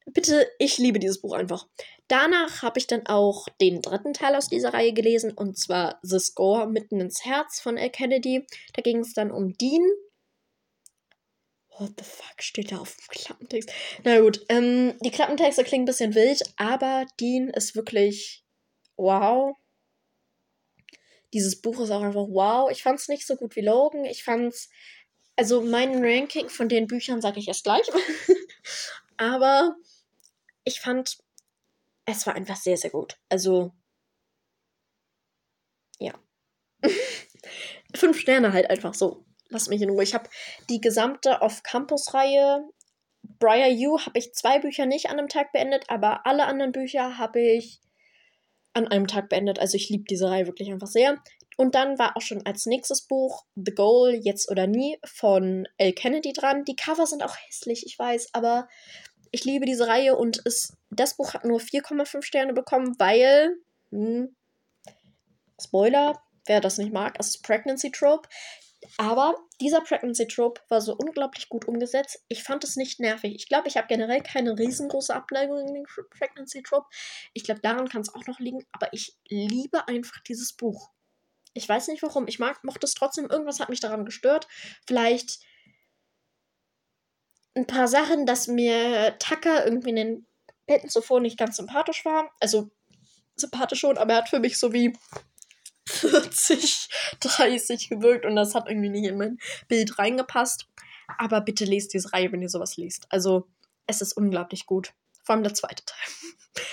Bitte, ich liebe dieses Buch einfach. Danach habe ich dann auch den dritten Teil aus dieser Reihe gelesen, und zwar The Score mitten ins Herz von L. Kennedy. Da ging es dann um Dean. What the fuck steht da auf dem Klappentext? Na gut, ähm, die Klappentexte klingen ein bisschen wild, aber Dean ist wirklich wow. Dieses Buch ist auch einfach wow. Ich fand es nicht so gut wie Logan. Ich fand es, also mein Ranking von den Büchern sage ich erst gleich. Aber ich fand, es war einfach sehr, sehr gut. Also, ja. Fünf Sterne halt einfach so. Lass mich in Ruhe. Ich habe die gesamte Off-Campus-Reihe Briar You habe ich zwei Bücher nicht an einem Tag beendet, aber alle anderen Bücher habe ich an einem Tag beendet. Also ich liebe diese Reihe wirklich einfach sehr. Und dann war auch schon als nächstes Buch The Goal, Jetzt oder Nie von L. Kennedy dran. Die Cover sind auch hässlich, ich weiß, aber ich liebe diese Reihe und es, das Buch hat nur 4,5 Sterne bekommen, weil, hm, Spoiler, wer das nicht mag. Es ist Pregnancy Trope. Aber dieser Pregnancy Trope war so unglaublich gut umgesetzt. Ich fand es nicht nervig. Ich glaube, ich habe generell keine riesengroße Abneigung gegen den Pregnancy Trope. Ich glaube, daran kann es auch noch liegen. Aber ich liebe einfach dieses Buch. Ich weiß nicht warum. Ich mag, mochte es trotzdem. Irgendwas hat mich daran gestört. Vielleicht ein paar Sachen, dass mir Tucker irgendwie in den Betten zuvor nicht ganz sympathisch war. Also sympathisch schon, aber er hat für mich so wie 40, 30 gewirkt und das hat irgendwie nicht in mein Bild reingepasst. Aber bitte lest diese Reihe, wenn ihr sowas liest. Also, es ist unglaublich gut. Vor allem der zweite Teil.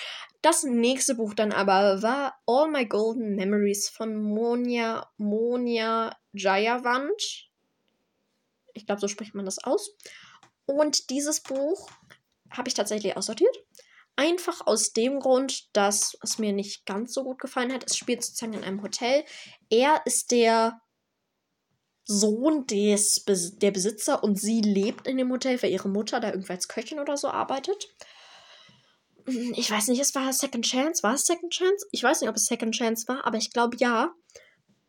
Das nächste Buch dann aber war All My Golden Memories von Monia, Monia Jayavant. Ich glaube, so spricht man das aus. Und dieses Buch habe ich tatsächlich aussortiert. Einfach aus dem Grund, dass es mir nicht ganz so gut gefallen hat. Es spielt sozusagen in einem Hotel. Er ist der Sohn des der Besitzer und sie lebt in dem Hotel, weil ihre Mutter da irgendwie als Köchin oder so arbeitet. Ich weiß nicht, es war Second Chance. War es Second Chance? Ich weiß nicht, ob es Second Chance war, aber ich glaube ja.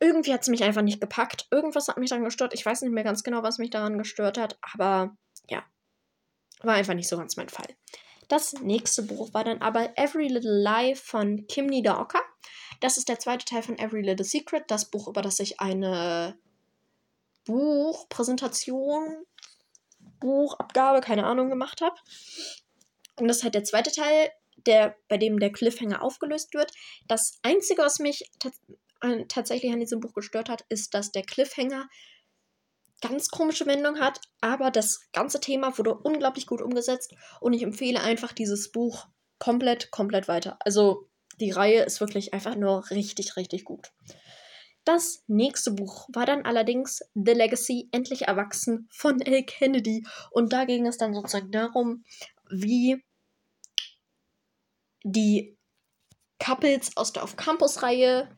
Irgendwie hat es mich einfach nicht gepackt. Irgendwas hat mich daran gestört. Ich weiß nicht mehr ganz genau, was mich daran gestört hat, aber ja. War einfach nicht so ganz mein Fall. Das nächste Buch war dann aber Every Little Lie von Kim Niederocker. Das ist der zweite Teil von Every Little Secret, das Buch, über das ich eine Buchpräsentation, Buchabgabe, keine Ahnung, gemacht habe. Und das ist halt der zweite Teil, der, bei dem der Cliffhanger aufgelöst wird. Das Einzige, was mich tatsächlich an diesem Buch gestört hat, ist, dass der Cliffhanger ganz komische Wendung hat, aber das ganze Thema wurde unglaublich gut umgesetzt und ich empfehle einfach dieses Buch komplett, komplett weiter. Also die Reihe ist wirklich einfach nur richtig, richtig gut. Das nächste Buch war dann allerdings The Legacy, endlich erwachsen von L. Kennedy. Und da ging es dann sozusagen darum, wie die Couples aus der Auf-Campus-Reihe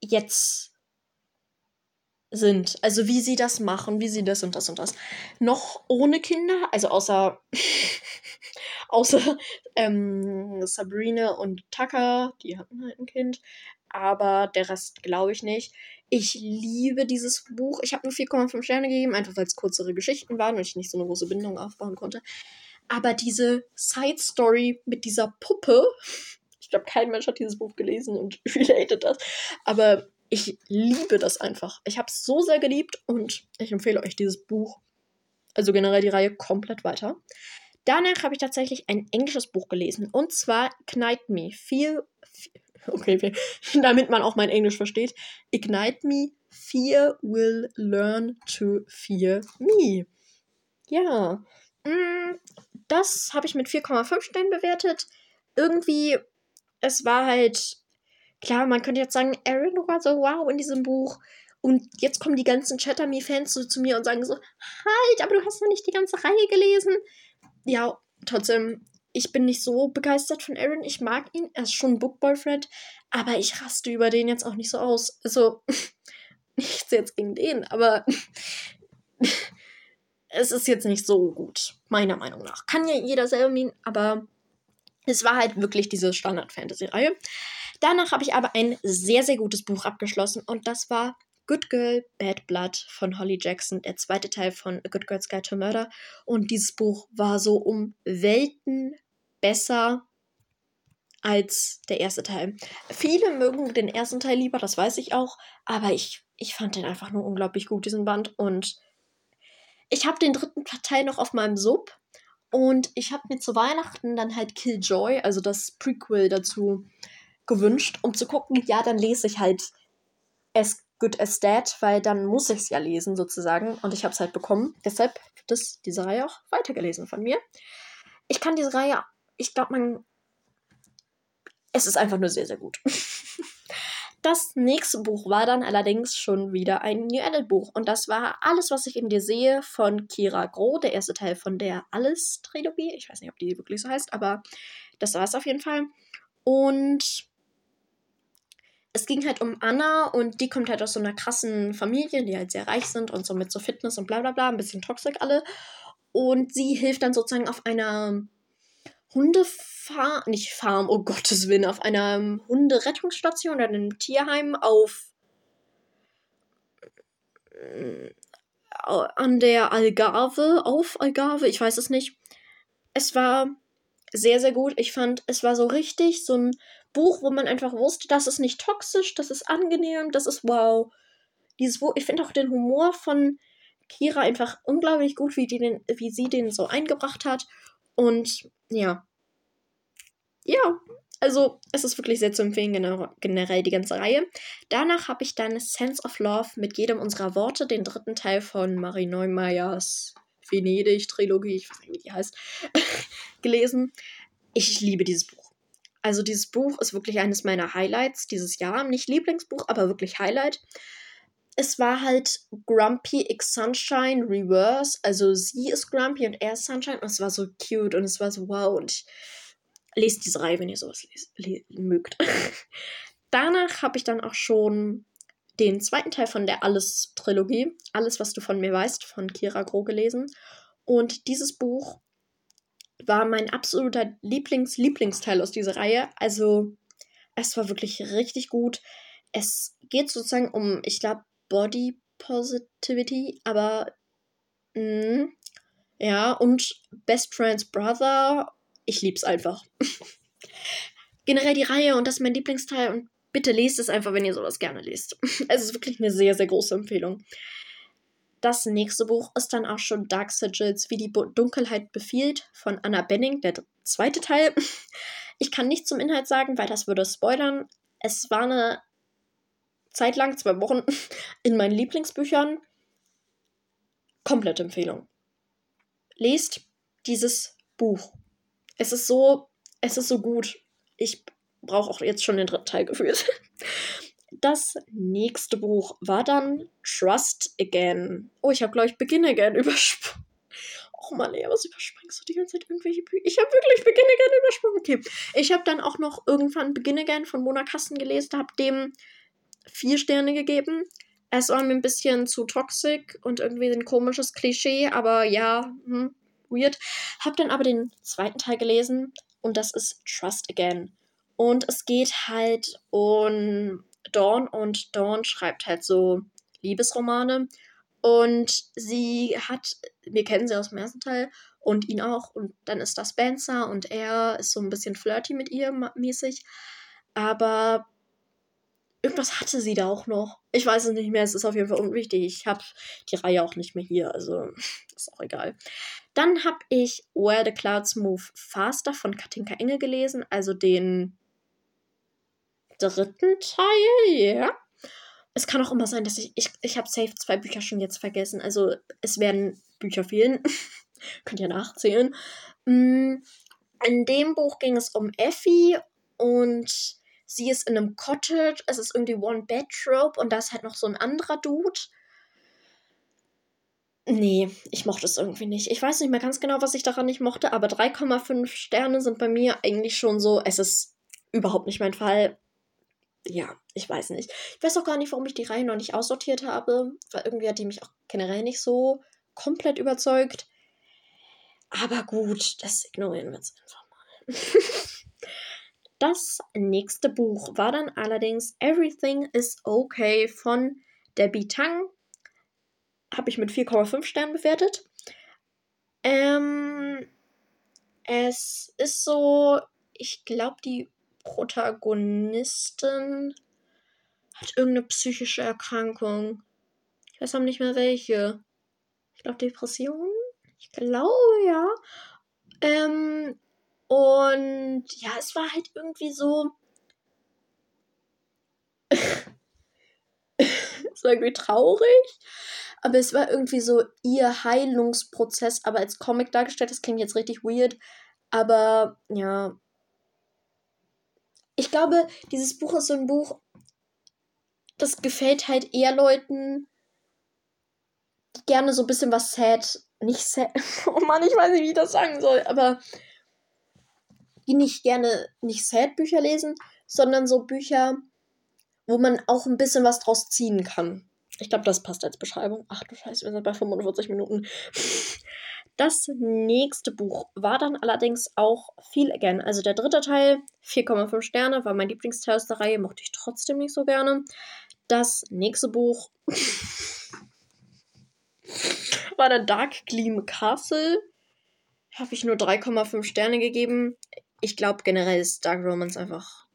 jetzt sind. Also wie sie das machen, wie sie das und das und das. Noch ohne Kinder, also außer außer ähm, Sabrina und Tucker, die hatten halt ein Kind. Aber der Rest glaube ich nicht. Ich liebe dieses Buch. Ich habe nur 4,5 Sterne gegeben, einfach weil es kürzere Geschichten waren und ich nicht so eine große Bindung aufbauen konnte. Aber diese Side Story mit dieser Puppe, ich glaube, kein Mensch hat dieses Buch gelesen und related das. Aber ich liebe das einfach. Ich habe es so sehr geliebt und ich empfehle euch dieses Buch, also generell die Reihe, komplett weiter. Danach habe ich tatsächlich ein englisches Buch gelesen und zwar Ignite Me. Feel, okay, damit man auch mein Englisch versteht. Ignite Me, Fear will learn to fear me. Ja, mm, das habe ich mit 4,5 Sternen bewertet. Irgendwie, es war halt Klar, man könnte jetzt sagen, Aaron war so wow in diesem Buch. Und jetzt kommen die ganzen Chatter Me-Fans so zu mir und sagen so, halt, aber du hast noch nicht die ganze Reihe gelesen. Ja, trotzdem, ich bin nicht so begeistert von Aaron. Ich mag ihn, er ist schon ein Bookboyfriend, aber ich raste über den jetzt auch nicht so aus. Also, nichts jetzt gegen den, aber es ist jetzt nicht so gut, meiner Meinung nach. Kann ja jeder selber meinen, aber es war halt wirklich diese Standard-Fantasy-Reihe. Danach habe ich aber ein sehr, sehr gutes Buch abgeschlossen und das war Good Girl, Bad Blood von Holly Jackson, der zweite Teil von A Good Girl's Guide to Murder. Und dieses Buch war so um Welten besser als der erste Teil. Viele mögen den ersten Teil lieber, das weiß ich auch, aber ich, ich fand den einfach nur unglaublich gut, diesen Band. Und ich habe den dritten Teil noch auf meinem Sub und ich habe mir zu Weihnachten dann halt Killjoy, also das Prequel dazu, gewünscht, um zu gucken, ja, dann lese ich halt As Good as Dead, weil dann muss ich es ja lesen sozusagen und ich habe es halt bekommen. Deshalb wird es diese Reihe auch weitergelesen von mir. Ich kann diese Reihe, ich glaube, man, es ist einfach nur sehr, sehr gut. Das nächste Buch war dann allerdings schon wieder ein New Adult Buch. Und das war Alles, was ich in dir sehe von Kira Groh, der erste Teil von der Alles-Trilogie. Ich weiß nicht, ob die wirklich so heißt, aber das war es auf jeden Fall. Und es ging halt um Anna und die kommt halt aus so einer krassen Familie, die halt sehr reich sind und so mit so Fitness und bla bla bla, ein bisschen toxisch alle. Und sie hilft dann sozusagen auf einer Hundefarm, nicht Farm, oh Gottes Willen, auf einer Hunderettungsstation oder einem Tierheim auf äh, an der Algarve, auf Algarve, ich weiß es nicht. Es war sehr, sehr gut. Ich fand, es war so richtig so ein Buch, wo man einfach wusste, das ist nicht toxisch, das ist angenehm, das ist wow. Dieses ich finde auch den Humor von Kira einfach unglaublich gut, wie, die den, wie sie den so eingebracht hat. Und ja. Ja, also es ist wirklich sehr zu empfehlen, generell die ganze Reihe. Danach habe ich dann Sense of Love mit jedem unserer Worte, den dritten Teil von Marie Neumeyers Venedig-Trilogie, ich weiß nicht, wie die heißt, gelesen. Ich liebe dieses Buch. Also dieses Buch ist wirklich eines meiner Highlights dieses Jahr. Nicht Lieblingsbuch, aber wirklich Highlight. Es war halt Grumpy X Sunshine Reverse. Also sie ist Grumpy und er ist Sunshine. Und es war so cute und es war so wow. Und ich lese diese Reihe, wenn ihr sowas mögt. Danach habe ich dann auch schon den zweiten Teil von der Alles-Trilogie, Alles, was du von mir weißt, von Kira Groh gelesen. Und dieses Buch war mein absoluter Lieblings-Lieblingsteil aus dieser Reihe. Also, es war wirklich richtig gut. Es geht sozusagen um, ich glaube, Body Positivity, aber mh, mm, ja, und Best Friends Brother. Ich lieb's einfach. Generell die Reihe und das ist mein Lieblingsteil und bitte lest es einfach, wenn ihr sowas gerne lest. es ist wirklich eine sehr, sehr große Empfehlung. Das nächste Buch ist dann auch schon Dark Sigils, wie die Dunkelheit befiehlt, von Anna Benning, der zweite Teil. Ich kann nichts zum Inhalt sagen, weil das würde spoilern. Es war eine Zeit lang, zwei Wochen, in meinen Lieblingsbüchern. Komplette Empfehlung. Lest dieses Buch. Es ist so, es ist so gut. Ich brauche auch jetzt schon den dritten Teil gefühlt. Das nächste Buch war dann Trust Again. Oh, ich habe, glaube ich, Begin Again übersprungen. Oh Mann, ey, was überspringst du die ganze Zeit irgendwelche Bücher? Ich habe wirklich Begin Again übersprungen. Okay. Ich habe dann auch noch irgendwann Begin Again von Mona Kasten gelesen, habe dem vier Sterne gegeben. Es war mir ein bisschen zu toxisch und irgendwie ein komisches Klischee, aber ja, hm, weird. Hab dann aber den zweiten Teil gelesen und das ist Trust Again. Und es geht halt um Dawn und Dawn schreibt halt so Liebesromane. Und sie hat, wir kennen sie aus dem ersten Teil und ihn auch. Und dann ist das Spencer und er ist so ein bisschen flirty mit ihr mäßig. Aber irgendwas hatte sie da auch noch. Ich weiß es nicht mehr, es ist auf jeden Fall unwichtig. Ich habe die Reihe auch nicht mehr hier, also ist auch egal. Dann habe ich Where the Clouds Move Faster von Katinka Engel gelesen, also den dritten Teil, ja. Es kann auch immer sein, dass ich, ich, ich habe safe zwei Bücher schon jetzt vergessen. Also es werden Bücher fehlen. Könnt ihr nachzählen. Mm, in dem Buch ging es um Effie und sie ist in einem Cottage. Es ist irgendwie One-Bed-Trope und da ist halt noch so ein anderer Dude. Nee, ich mochte es irgendwie nicht. Ich weiß nicht mehr ganz genau, was ich daran nicht mochte, aber 3,5 Sterne sind bei mir eigentlich schon so. Es ist überhaupt nicht mein Fall ja, ich weiß nicht. Ich weiß auch gar nicht, warum ich die Reihe noch nicht aussortiert habe, weil irgendwie hat die mich auch generell nicht so komplett überzeugt. Aber gut, das ignorieren wir jetzt einfach mal. das nächste Buch war dann allerdings Everything is Okay von Debbie Tang. Habe ich mit 4,5 Sternen bewertet. Ähm, es ist so, ich glaube, die Protagonistin hat irgendeine psychische Erkrankung. Ich weiß aber nicht mehr welche. Ich glaube Depression. Ich glaube ja. Ähm, und ja, es war halt irgendwie so. es war irgendwie traurig. Aber es war irgendwie so ihr Heilungsprozess, aber als Comic dargestellt. Das klingt jetzt richtig weird. Aber ja, ich glaube, dieses Buch ist so ein Buch, das gefällt halt eher Leuten, die gerne so ein bisschen was sad, nicht sad, oh Mann, ich weiß nicht, wie ich das sagen soll, aber die nicht gerne nicht sad Bücher lesen, sondern so Bücher, wo man auch ein bisschen was draus ziehen kann. Ich glaube, das passt als Beschreibung. Ach du Scheiße, wir sind bei 45 Minuten. Das nächste Buch war dann allerdings auch Feel Again. Also der dritte Teil, 4,5 Sterne, war mein Lieblingsteil aus der Reihe, mochte ich trotzdem nicht so gerne. Das nächste Buch war dann Dark Gleam Castle. Habe ich nur 3,5 Sterne gegeben. Ich glaube, generell ist Dark Romance einfach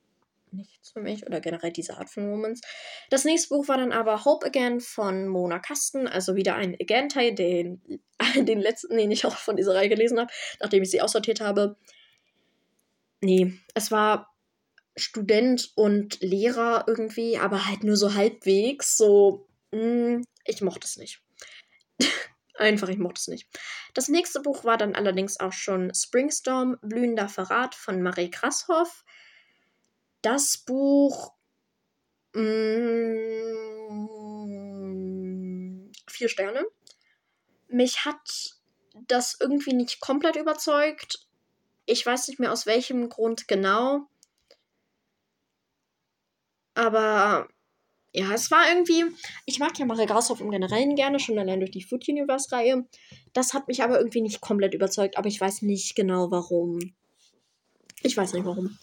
für mich oder generell diese Art von Romance. Das nächste Buch war dann aber Hope Again von Mona Kasten, also wieder ein Again-Teil, den, den letzten, den ich auch von dieser Reihe gelesen habe, nachdem ich sie aussortiert habe. Nee, es war Student und Lehrer irgendwie, aber halt nur so halbwegs. So, mh, hm, ich mochte es nicht. Einfach, ich mochte es nicht. Das nächste Buch war dann allerdings auch schon Springstorm, Blühender Verrat von Marie Krasshoff. Das Buch. Mh, mm, vier Sterne. Mich hat das irgendwie nicht komplett überzeugt. Ich weiß nicht mehr aus welchem Grund genau. Aber ja, es war irgendwie. Ich mag ja Marie Grashoff im Generellen gerne, schon allein durch die Food Universe-Reihe. Das hat mich aber irgendwie nicht komplett überzeugt, aber ich weiß nicht genau warum. Ich weiß nicht warum.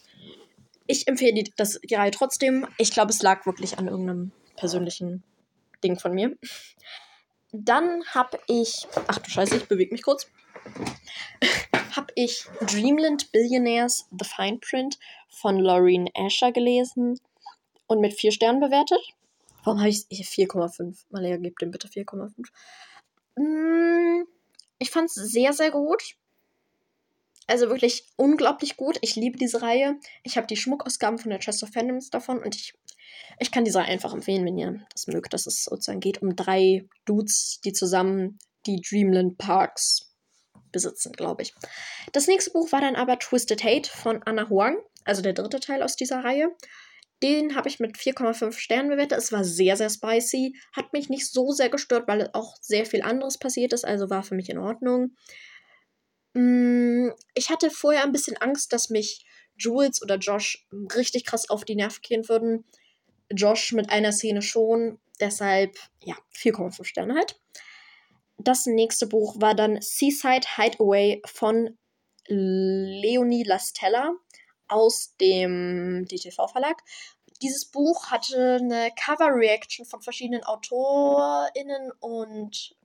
Ich empfehle die, das, die Reihe trotzdem. Ich glaube, es lag wirklich an irgendeinem persönlichen Ding von mir. Dann habe ich. Ach du Scheiße, ich bewege mich kurz. habe ich Dreamland Billionaires The Fine Print von Laureen Asher gelesen und mit vier Sternen bewertet. Warum habe ich hier 4,5? Malia, gib dem bitte 4,5. Mm, ich fand es sehr, sehr gut. Also wirklich unglaublich gut. Ich liebe diese Reihe. Ich habe die Schmuckausgaben von der Chest of Fandoms davon und ich, ich kann diese einfach empfehlen, wenn ihr das mögt. Dass es sozusagen geht um drei Dudes, die zusammen die Dreamland Parks besitzen, glaube ich. Das nächste Buch war dann aber Twisted Hate von Anna Huang, also der dritte Teil aus dieser Reihe. Den habe ich mit 4,5 Sternen bewertet. Es war sehr, sehr spicy. Hat mich nicht so sehr gestört, weil auch sehr viel anderes passiert ist. Also war für mich in Ordnung. Mm, ich hatte vorher ein bisschen Angst, dass mich Jules oder Josh richtig krass auf die Nerven gehen würden. Josh mit einer Szene schon. Deshalb, ja, 4,5 Sterne halt. Das nächste Buch war dann Seaside Hideaway von Leonie Lastella aus dem DTV-Verlag. Dieses Buch hatte eine Cover-Reaction von verschiedenen AutorInnen und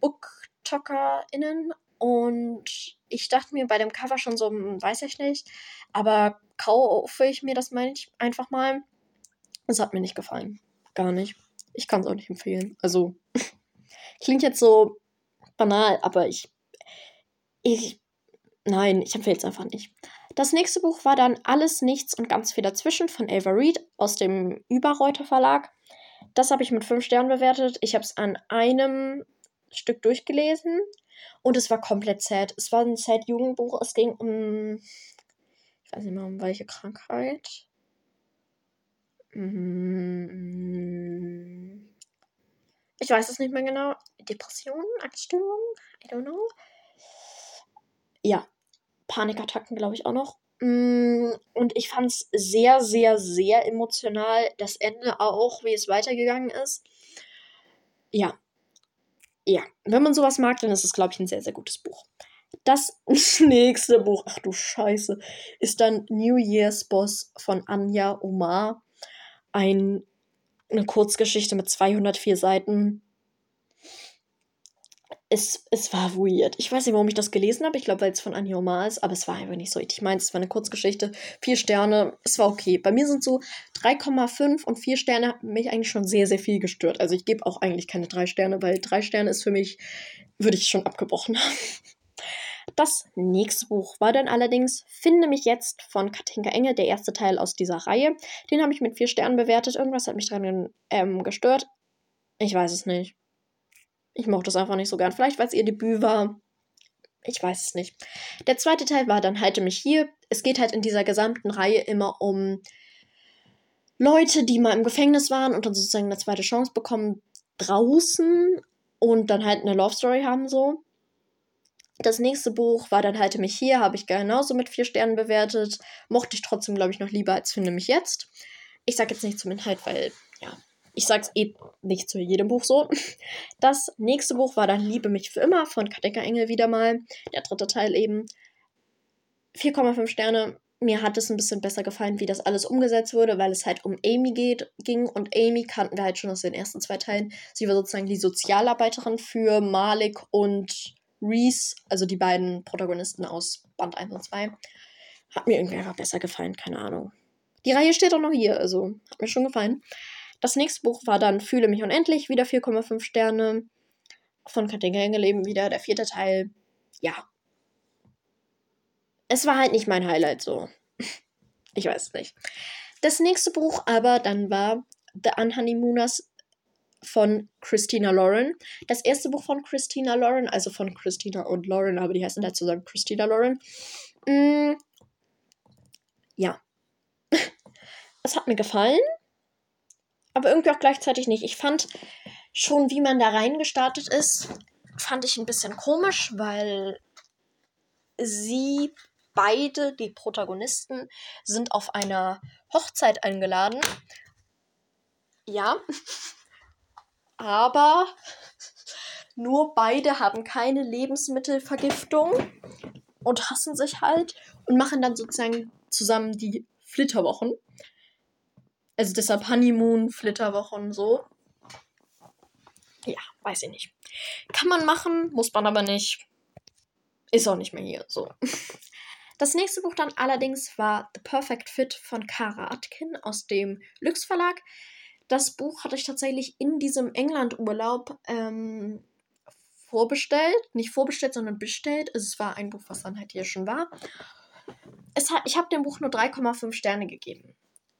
BookTokerInnen. Und ich dachte mir bei dem Cover schon so, hm, weiß ich nicht, aber kaufe ich mir das einfach mal. Es hat mir nicht gefallen. Gar nicht. Ich kann es auch nicht empfehlen. Also, klingt jetzt so banal, aber ich. Ich. Nein, ich empfehle es einfach nicht. Das nächste Buch war dann Alles, Nichts und ganz viel dazwischen von Ava Reed aus dem Überreuter Verlag. Das habe ich mit fünf Sternen bewertet. Ich habe es an einem Stück durchgelesen und es war komplett sad. Es war ein sad Jugendbuch. Es ging um, ich weiß nicht mehr um welche Krankheit. Mm. Ich weiß es nicht mehr genau. Depression, Angststörung, I don't know. Ja, Panikattacken, glaube ich, auch noch. Mm, und ich fand es sehr, sehr, sehr emotional. Das Ende auch, wie es weitergegangen ist. Ja. Ja, wenn man sowas mag, dann ist es, glaube ich, ein sehr, sehr gutes Buch. Das nächste Buch, ach du Scheiße, ist dann New Year's Boss von Anja Omar. Ein, eine Kurzgeschichte mit 204 Seiten es, es war weird. Ich weiß nicht, warum ich das gelesen habe. Ich glaube, weil es von Anja Omar ist, aber es war einfach nicht so. Ich meine, es war eine Kurzgeschichte. Vier Sterne, es war okay. Bei mir sind so 3,5 und vier Sterne haben mich eigentlich schon sehr, sehr viel gestört. Also ich gebe auch eigentlich keine drei Sterne, weil drei Sterne ist für mich, würde ich schon abgebrochen haben. Das nächste Buch war dann allerdings Finde mich jetzt von Katinka Enge, der erste Teil aus dieser Reihe. Den habe ich mit vier Sternen bewertet. Irgendwas hat mich daran ähm, gestört. Ich weiß es nicht. Ich mochte es einfach nicht so gern. Vielleicht, weil es ihr Debüt war. Ich weiß es nicht. Der zweite Teil war dann Halte mich hier. Es geht halt in dieser gesamten Reihe immer um Leute, die mal im Gefängnis waren und dann sozusagen eine zweite Chance bekommen draußen und dann halt eine Love Story haben so. Das nächste Buch war dann Halte mich hier, habe ich genauso mit vier Sternen bewertet. Mochte ich trotzdem, glaube ich, noch lieber als Finde mich jetzt. Ich sage jetzt nicht zum Inhalt, weil, Ich sag's eh nicht zu jedem Buch so. Das nächste Buch war dann Liebe mich für immer von Kadecker Engel wieder mal. Der dritte Teil eben. 4,5 Sterne. Mir hat es ein bisschen besser gefallen, wie das alles umgesetzt wurde, weil es halt um Amy geht, ging. Und Amy kannten wir halt schon aus den ersten zwei Teilen. Sie war sozusagen die Sozialarbeiterin für Malik und Reese, also die beiden Protagonisten aus Band 1 und 2. Hat mir irgendwie einfach besser gefallen, keine Ahnung. Die Reihe steht auch noch hier, also hat mir schon gefallen. Das nächste Buch war dann Fühle mich unendlich, wieder 4,5 Sterne. Von Katrin Gängeleben wieder der vierte Teil. Ja, es war halt nicht mein Highlight so. Ich weiß nicht. Das nächste Buch aber dann war The Unhoneymooners von Christina Lauren. Das erste Buch von Christina Lauren, also von Christina und Lauren, aber die heißen halt zusammen Christina Lauren. Mm, ja. Es hat mir gefallen, aber irgendwie auch gleichzeitig nicht. Ich fand schon, wie man da reingestartet ist, fand ich ein bisschen komisch, weil sie beide, die Protagonisten, sind auf einer Hochzeit eingeladen. Ja. Aber nur beide haben keine Lebensmittelvergiftung und hassen sich halt und machen dann sozusagen zusammen die Flitterwochen. Also deshalb Honeymoon, Flitterwochen, so. Ja, weiß ich nicht. Kann man machen, muss man aber nicht. Ist auch nicht mehr hier, so. Das nächste Buch dann allerdings war The Perfect Fit von Kara Atkin aus dem Lux Verlag. Das Buch hatte ich tatsächlich in diesem England-Urlaub ähm, vorbestellt. Nicht vorbestellt, sondern bestellt. Also es war ein Buch, was dann halt hier schon war. Es hat, ich habe dem Buch nur 3,5 Sterne gegeben.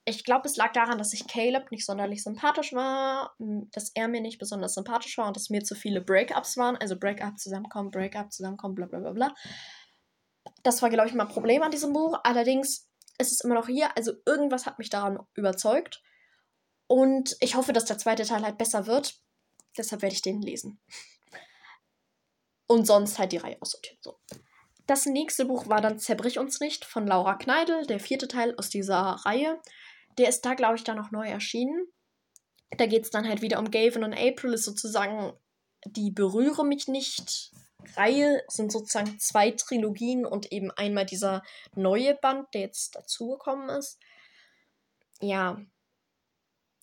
Ich glaube, es lag daran, dass ich Caleb nicht sonderlich sympathisch war, dass er mir nicht besonders sympathisch war und dass mir zu viele Breakups waren. Also Breakup zusammenkommen, Breakup zusammenkommen, bla bla bla bla. Das war, glaube ich, mein Problem an diesem Buch. Allerdings ist es immer noch hier. Also irgendwas hat mich daran überzeugt. Und ich hoffe, dass der zweite Teil halt besser wird. Deshalb werde ich den lesen. Und sonst halt die Reihe aussortieren. So. Das nächste Buch war dann Zerbrich uns nicht von Laura Kneidel, der vierte Teil aus dieser Reihe. Der ist da, glaube ich, da noch neu erschienen. Da geht es dann halt wieder um Gavin und April, ist sozusagen die Berühre mich nicht Reihe sind sozusagen zwei Trilogien und eben einmal dieser neue Band, der jetzt dazugekommen ist. Ja.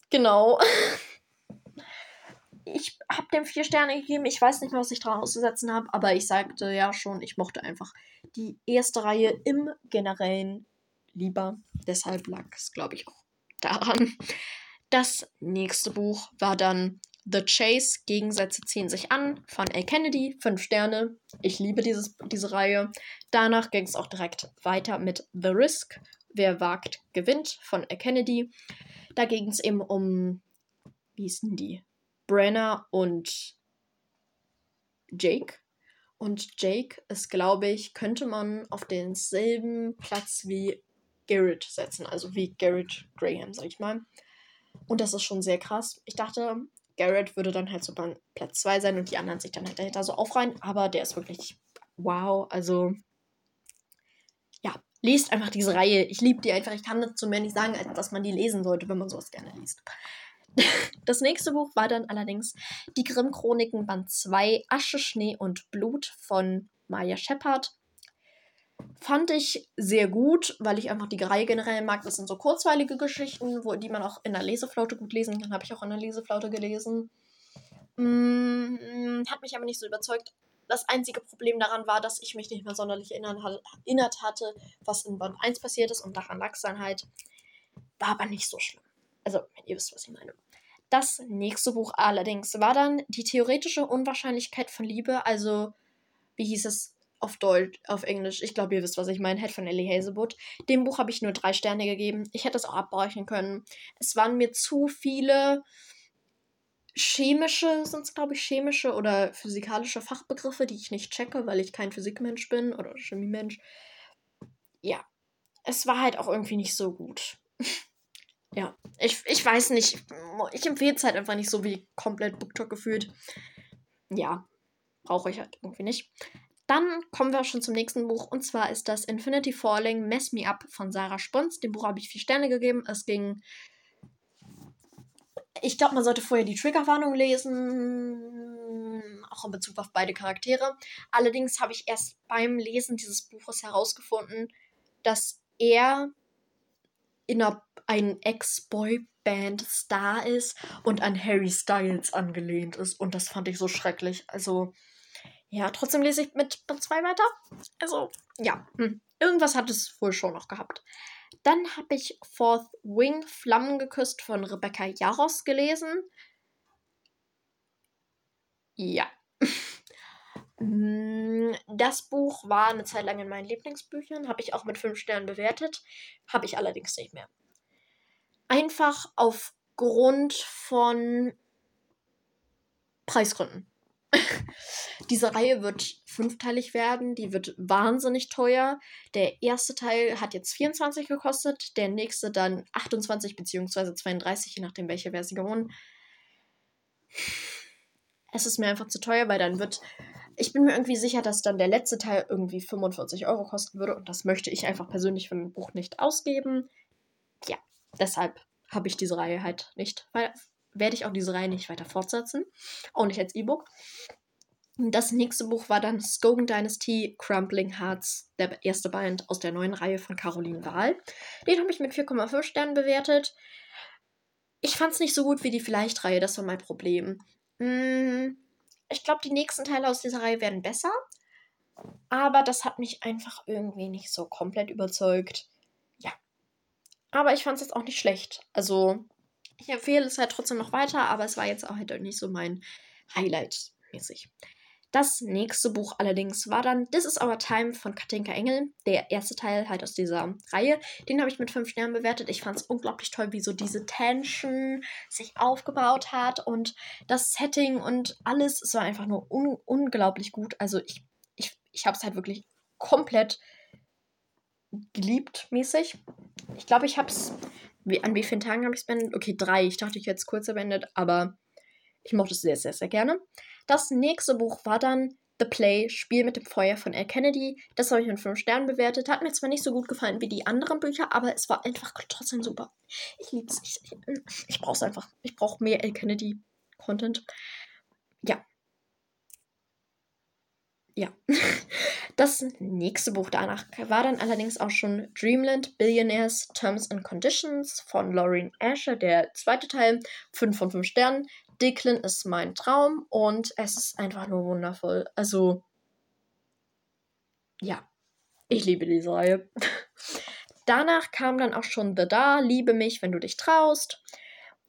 Genau. Ich habe dem vier Sterne gegeben. Ich weiß nicht mehr, was ich daran auszusetzen habe, aber ich sagte ja schon, ich mochte einfach die erste Reihe im Generellen lieber. Deshalb lag es, glaube ich, auch daran. Das nächste Buch war dann The Chase, Gegensätze ziehen sich an, von A. Kennedy, 5 Sterne. Ich liebe dieses, diese Reihe. Danach ging es auch direkt weiter mit The Risk, Wer wagt, gewinnt, von A. Kennedy. Da ging es eben um, wie hießen die? Brenner und Jake. Und Jake ist, glaube ich, könnte man auf denselben Platz wie Garrett setzen, also wie Garrett Graham, sag ich mal. Und das ist schon sehr krass. Ich dachte, Garrett würde dann halt so bei Platz 2 sein und die anderen sich dann halt dahinter so aufreihen. Aber der ist wirklich wow. Also, ja, lest einfach diese Reihe. Ich liebe die einfach. Ich kann dazu mehr nicht sagen, als dass man die lesen sollte, wenn man sowas gerne liest. Das nächste Buch war dann allerdings Die Grimm-Chroniken Band 2 Asche, Schnee und Blut von Maya Shepard. Fand ich sehr gut, weil ich einfach die Reihe generell mag. Das sind so kurzweilige Geschichten, wo, die man auch in der Leseflaute gut lesen kann. Habe ich auch in der Leseflaute gelesen. Mm, hat mich aber nicht so überzeugt. Das einzige Problem daran war, dass ich mich nicht mehr sonderlich erinnert hatte, was in Band 1 passiert ist. Und daran lag es dann halt. War aber nicht so schlimm. Also, ihr wisst, was ich meine. Das nächste Buch allerdings war dann die theoretische Unwahrscheinlichkeit von Liebe. Also, wie hieß es? Auf Deutsch, auf Englisch. Ich glaube, ihr wisst, was ich meine. Head von Ellie Hazelwood. Dem Buch habe ich nur drei Sterne gegeben. Ich hätte es auch abbrechen können. Es waren mir zu viele chemische, sind es glaube ich chemische oder physikalische Fachbegriffe, die ich nicht checke, weil ich kein Physikmensch bin oder Chemiemensch. Ja, es war halt auch irgendwie nicht so gut. ja, ich, ich weiß nicht. Ich empfehle es halt einfach nicht so wie komplett BookTok gefühlt. Ja, brauche ich halt irgendwie nicht. Dann kommen wir schon zum nächsten Buch und zwar ist das Infinity Falling Mess Me Up von Sarah Spons. Dem Buch habe ich vier Sterne gegeben. Es ging. Ich glaube, man sollte vorher die Triggerwarnung lesen, auch in Bezug auf beide Charaktere. Allerdings habe ich erst beim Lesen dieses Buches herausgefunden, dass er in einer, ein Ex-Boy-Band-Star ist und an Harry Styles angelehnt ist. Und das fand ich so schrecklich. Also, ja, trotzdem lese ich mit Band 2 weiter. Also, ja, hm. irgendwas hat es wohl schon noch gehabt. Dann habe ich Fourth Wing Flammen geküsst von Rebecca Jaros gelesen. Ja. Mm, das Buch war eine Zeit lang in meinen Lieblingsbüchern, habe ich auch mit 5 Sternen bewertet, habe ich allerdings nicht mehr. Einfach aufgrund von Preisgründen. Diese Reihe wird fünfteilig werden, die wird wahnsinnig teuer. Der erste Teil hat jetzt 24 gekostet, der nächste dann 28 bzw. 32, je nachdem welche Version. Es ist mir einfach zu teuer, weil dann wird. Ich bin mir irgendwie sicher, dass dann der letzte Teil irgendwie 45 Euro kosten würde und das möchte ich einfach persönlich für ein Buch nicht ausgeben. Ja, deshalb habe ich diese Reihe halt nicht, werde ich auch diese Reihe nicht weiter fortsetzen. Auch nicht als E-Book. Das nächste Buch war dann Skogan Dynasty Crumbling Hearts, der erste Band aus der neuen Reihe von Caroline Wahl. Den habe ich mit 4,5 Sternen bewertet. Ich fand es nicht so gut wie die Vielleicht-Reihe, das war mein Problem. Hm, ich glaube, die nächsten Teile aus dieser Reihe werden besser. Aber das hat mich einfach irgendwie nicht so komplett überzeugt. Ja. Aber ich fand es jetzt auch nicht schlecht. Also, ich empfehle es halt trotzdem noch weiter, aber es war jetzt auch halt nicht so mein Highlight mäßig. Das nächste Buch allerdings war dann This is Our Time von Katinka Engel. Der erste Teil halt aus dieser Reihe. Den habe ich mit 5 Sternen bewertet. Ich fand es unglaublich toll, wie so diese Tension sich aufgebaut hat und das Setting und alles. Es war einfach nur un unglaublich gut. Also ich, ich, ich habe es halt wirklich komplett geliebt mäßig. Ich glaube, ich habe es. Wie, an wie vielen Tagen habe ich es beendet? Okay, drei. Ich dachte, ich hätte es kurzer beendet, aber ich mochte es sehr, sehr, sehr gerne. Das nächste Buch war dann The Play, Spiel mit dem Feuer von L. Kennedy. Das habe ich mit 5 Sternen bewertet. Hat mir zwar nicht so gut gefallen wie die anderen Bücher, aber es war einfach trotzdem super. Ich liebe es. Ich, ich, ich brauche es einfach. Ich brauche mehr L. Kennedy-Content. Ja. Ja. Das nächste Buch danach war dann allerdings auch schon Dreamland Billionaires Terms and Conditions von Lauren Asher, der zweite Teil, 5 von 5 Sternen. Dicklin ist mein Traum und es ist einfach nur wundervoll. Also, ja, ich liebe diese Reihe. Danach kam dann auch schon The Da, Liebe mich, wenn du dich traust.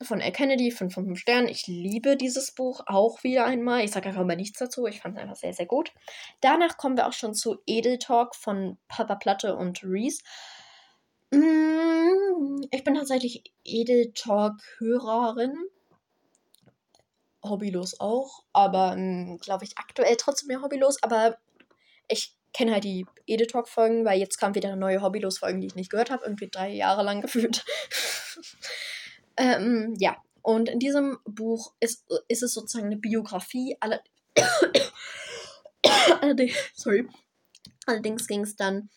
Von L. Kennedy, 5 von 5 Sternen. Ich liebe dieses Buch auch wieder einmal. Ich sage einfach mal nichts dazu. Ich fand es einfach sehr, sehr gut. Danach kommen wir auch schon zu Edel Talk von Papa Platte und Reese. Mm, ich bin tatsächlich Edel Talk-Hörerin hobbylos auch, aber ähm, glaube ich aktuell trotzdem mehr hobbylos, aber ich kenne halt die Editalk-Folgen, weil jetzt kam wieder neue Hobbylos-Folge, die ich nicht gehört habe, irgendwie drei Jahre lang gefühlt. Ähm, ja, und in diesem Buch ist, ist es sozusagen eine Biografie. Alle Allerdings, sorry. Allerdings ging es dann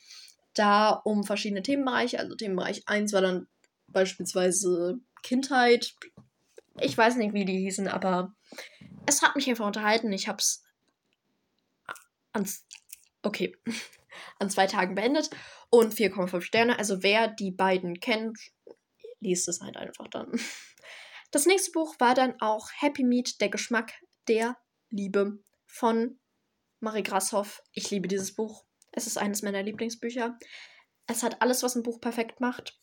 da um verschiedene Themenbereiche. Also Themenbereich 1 war dann beispielsweise Kindheit, ich weiß nicht, wie die hießen, aber es hat mich einfach unterhalten. Ich habe es an, okay, an zwei Tagen beendet und 4,5 Sterne. Also wer die beiden kennt, liest es halt einfach dann. Das nächste Buch war dann auch Happy Meat, der Geschmack der Liebe von Marie Grashoff. Ich liebe dieses Buch. Es ist eines meiner Lieblingsbücher. Es hat alles, was ein Buch perfekt macht.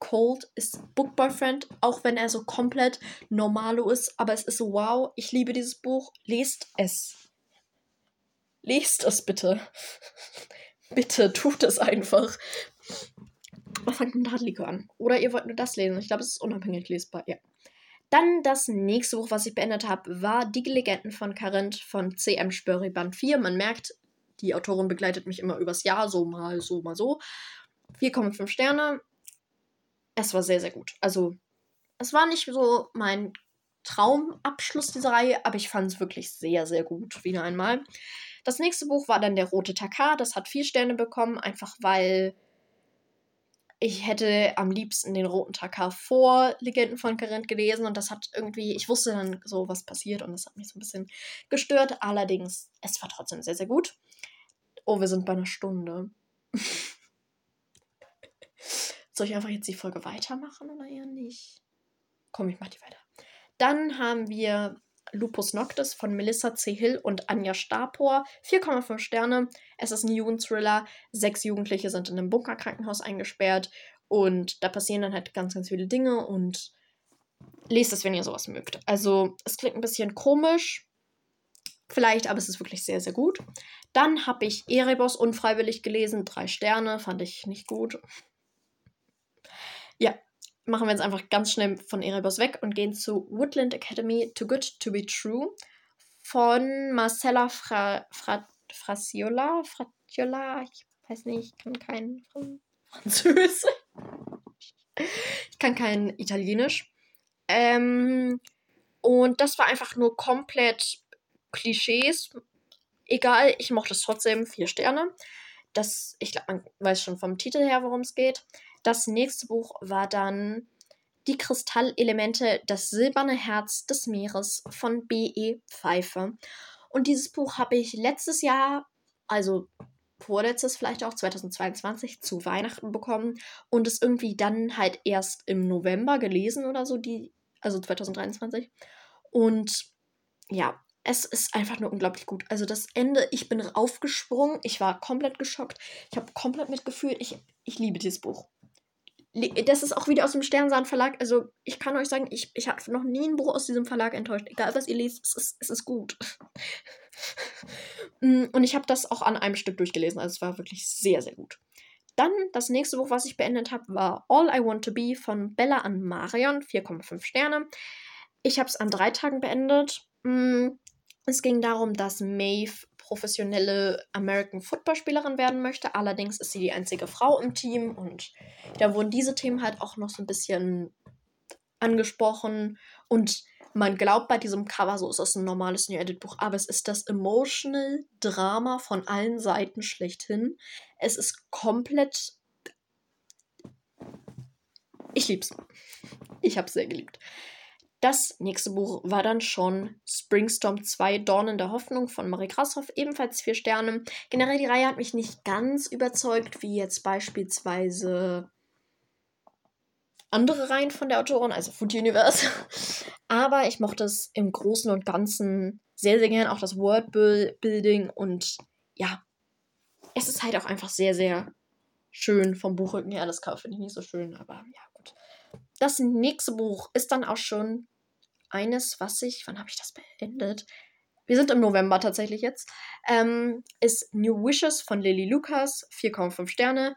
Cold ist Book Boyfriend, auch wenn er so komplett normalo ist, aber es ist so, wow, ich liebe dieses Buch, lest es. Lest es bitte. bitte, tut es einfach. Was fangt ein Radlikör an? Oder ihr wollt nur das lesen. Ich glaube, es ist unabhängig lesbar, ja. Dann das nächste Buch, was ich beendet habe, war Die Legenden von Karinth von C.M. Spörri Band 4. Man merkt, die Autorin begleitet mich immer übers Jahr, so mal, so mal so. 4,5 Sterne es war sehr, sehr gut. Also, es war nicht so mein Traumabschluss dieser Reihe, aber ich fand es wirklich sehr, sehr gut, wieder einmal. Das nächste Buch war dann Der Rote Takar. Das hat vier Sterne bekommen, einfach weil ich hätte am liebsten den roten Takar vor Legenden von Korinth gelesen und das hat irgendwie, ich wusste dann so, was passiert und das hat mich so ein bisschen gestört. Allerdings, es war trotzdem sehr, sehr gut. Oh, wir sind bei einer Stunde. Soll ich einfach jetzt die Folge weitermachen oder eher nicht? Komm, ich mach die weiter. Dann haben wir Lupus Noctis von Melissa C. Hill und Anja Stapor. 4,5 Sterne. Es ist ein Jugendthriller. Sechs Jugendliche sind in einem Bunkerkrankenhaus eingesperrt und da passieren dann halt ganz, ganz viele Dinge und lest es, wenn ihr sowas mögt. Also, es klingt ein bisschen komisch, vielleicht, aber es ist wirklich sehr, sehr gut. Dann habe ich Erebos unfreiwillig gelesen. Drei Sterne, fand ich nicht gut. Ja, machen wir jetzt einfach ganz schnell von Erebos weg und gehen zu Woodland Academy Too Good to Be True von Marcella Fra, Fra, Frasiola. Fratiola, ich weiß nicht, ich kann kein Französisch. Ich kann kein Italienisch. Ähm, und das war einfach nur komplett Klischees. Egal, ich mochte es trotzdem. Vier Sterne. Das, ich glaube, man weiß schon vom Titel her, worum es geht. Das nächste Buch war dann Die Kristallelemente, das silberne Herz des Meeres von B.E. Pfeife. Und dieses Buch habe ich letztes Jahr, also vorletztes vielleicht auch, 2022, zu Weihnachten bekommen und es irgendwie dann halt erst im November gelesen oder so, die, also 2023. Und ja, es ist einfach nur unglaublich gut. Also das Ende, ich bin aufgesprungen, ich war komplett geschockt, ich habe komplett mitgefühlt, ich, ich liebe dieses Buch das ist auch wieder aus dem Sternsahn Verlag. Also ich kann euch sagen, ich, ich habe noch nie ein Buch aus diesem Verlag enttäuscht. Egal was ihr lest, es ist, es ist gut. Mm, und ich habe das auch an einem Stück durchgelesen. Also es war wirklich sehr, sehr gut. Dann das nächste Buch, was ich beendet habe, war All I Want to Be von Bella an Marion. 4,5 Sterne. Ich habe es an drei Tagen beendet. Mm, es ging darum, dass Maeve professionelle American Football Spielerin werden möchte. Allerdings ist sie die einzige Frau im Team und da wurden diese Themen halt auch noch so ein bisschen angesprochen und man glaubt bei diesem Cover, so ist das ein normales New Edit Buch, aber es ist das Emotional Drama von allen Seiten schlechthin. Es ist komplett. Ich lieb's. Ich hab's sehr geliebt. Das nächste Buch war dann schon Springstorm 2, Dornen der Hoffnung von Marie Krashoff, ebenfalls vier Sterne. Generell die Reihe hat mich nicht ganz überzeugt, wie jetzt beispielsweise andere Reihen von der Autorin, also Food Universe. Aber ich mochte es im Großen und Ganzen sehr, sehr gern, auch das Worldbuilding und ja, es ist halt auch einfach sehr, sehr schön vom Buchrücken her. Das finde ich nicht so schön, aber ja, gut. Das nächste Buch ist dann auch schon eines, was ich, wann habe ich das beendet? Wir sind im November tatsächlich jetzt. Ähm, ist New Wishes von Lily Lucas, 4,5 Sterne.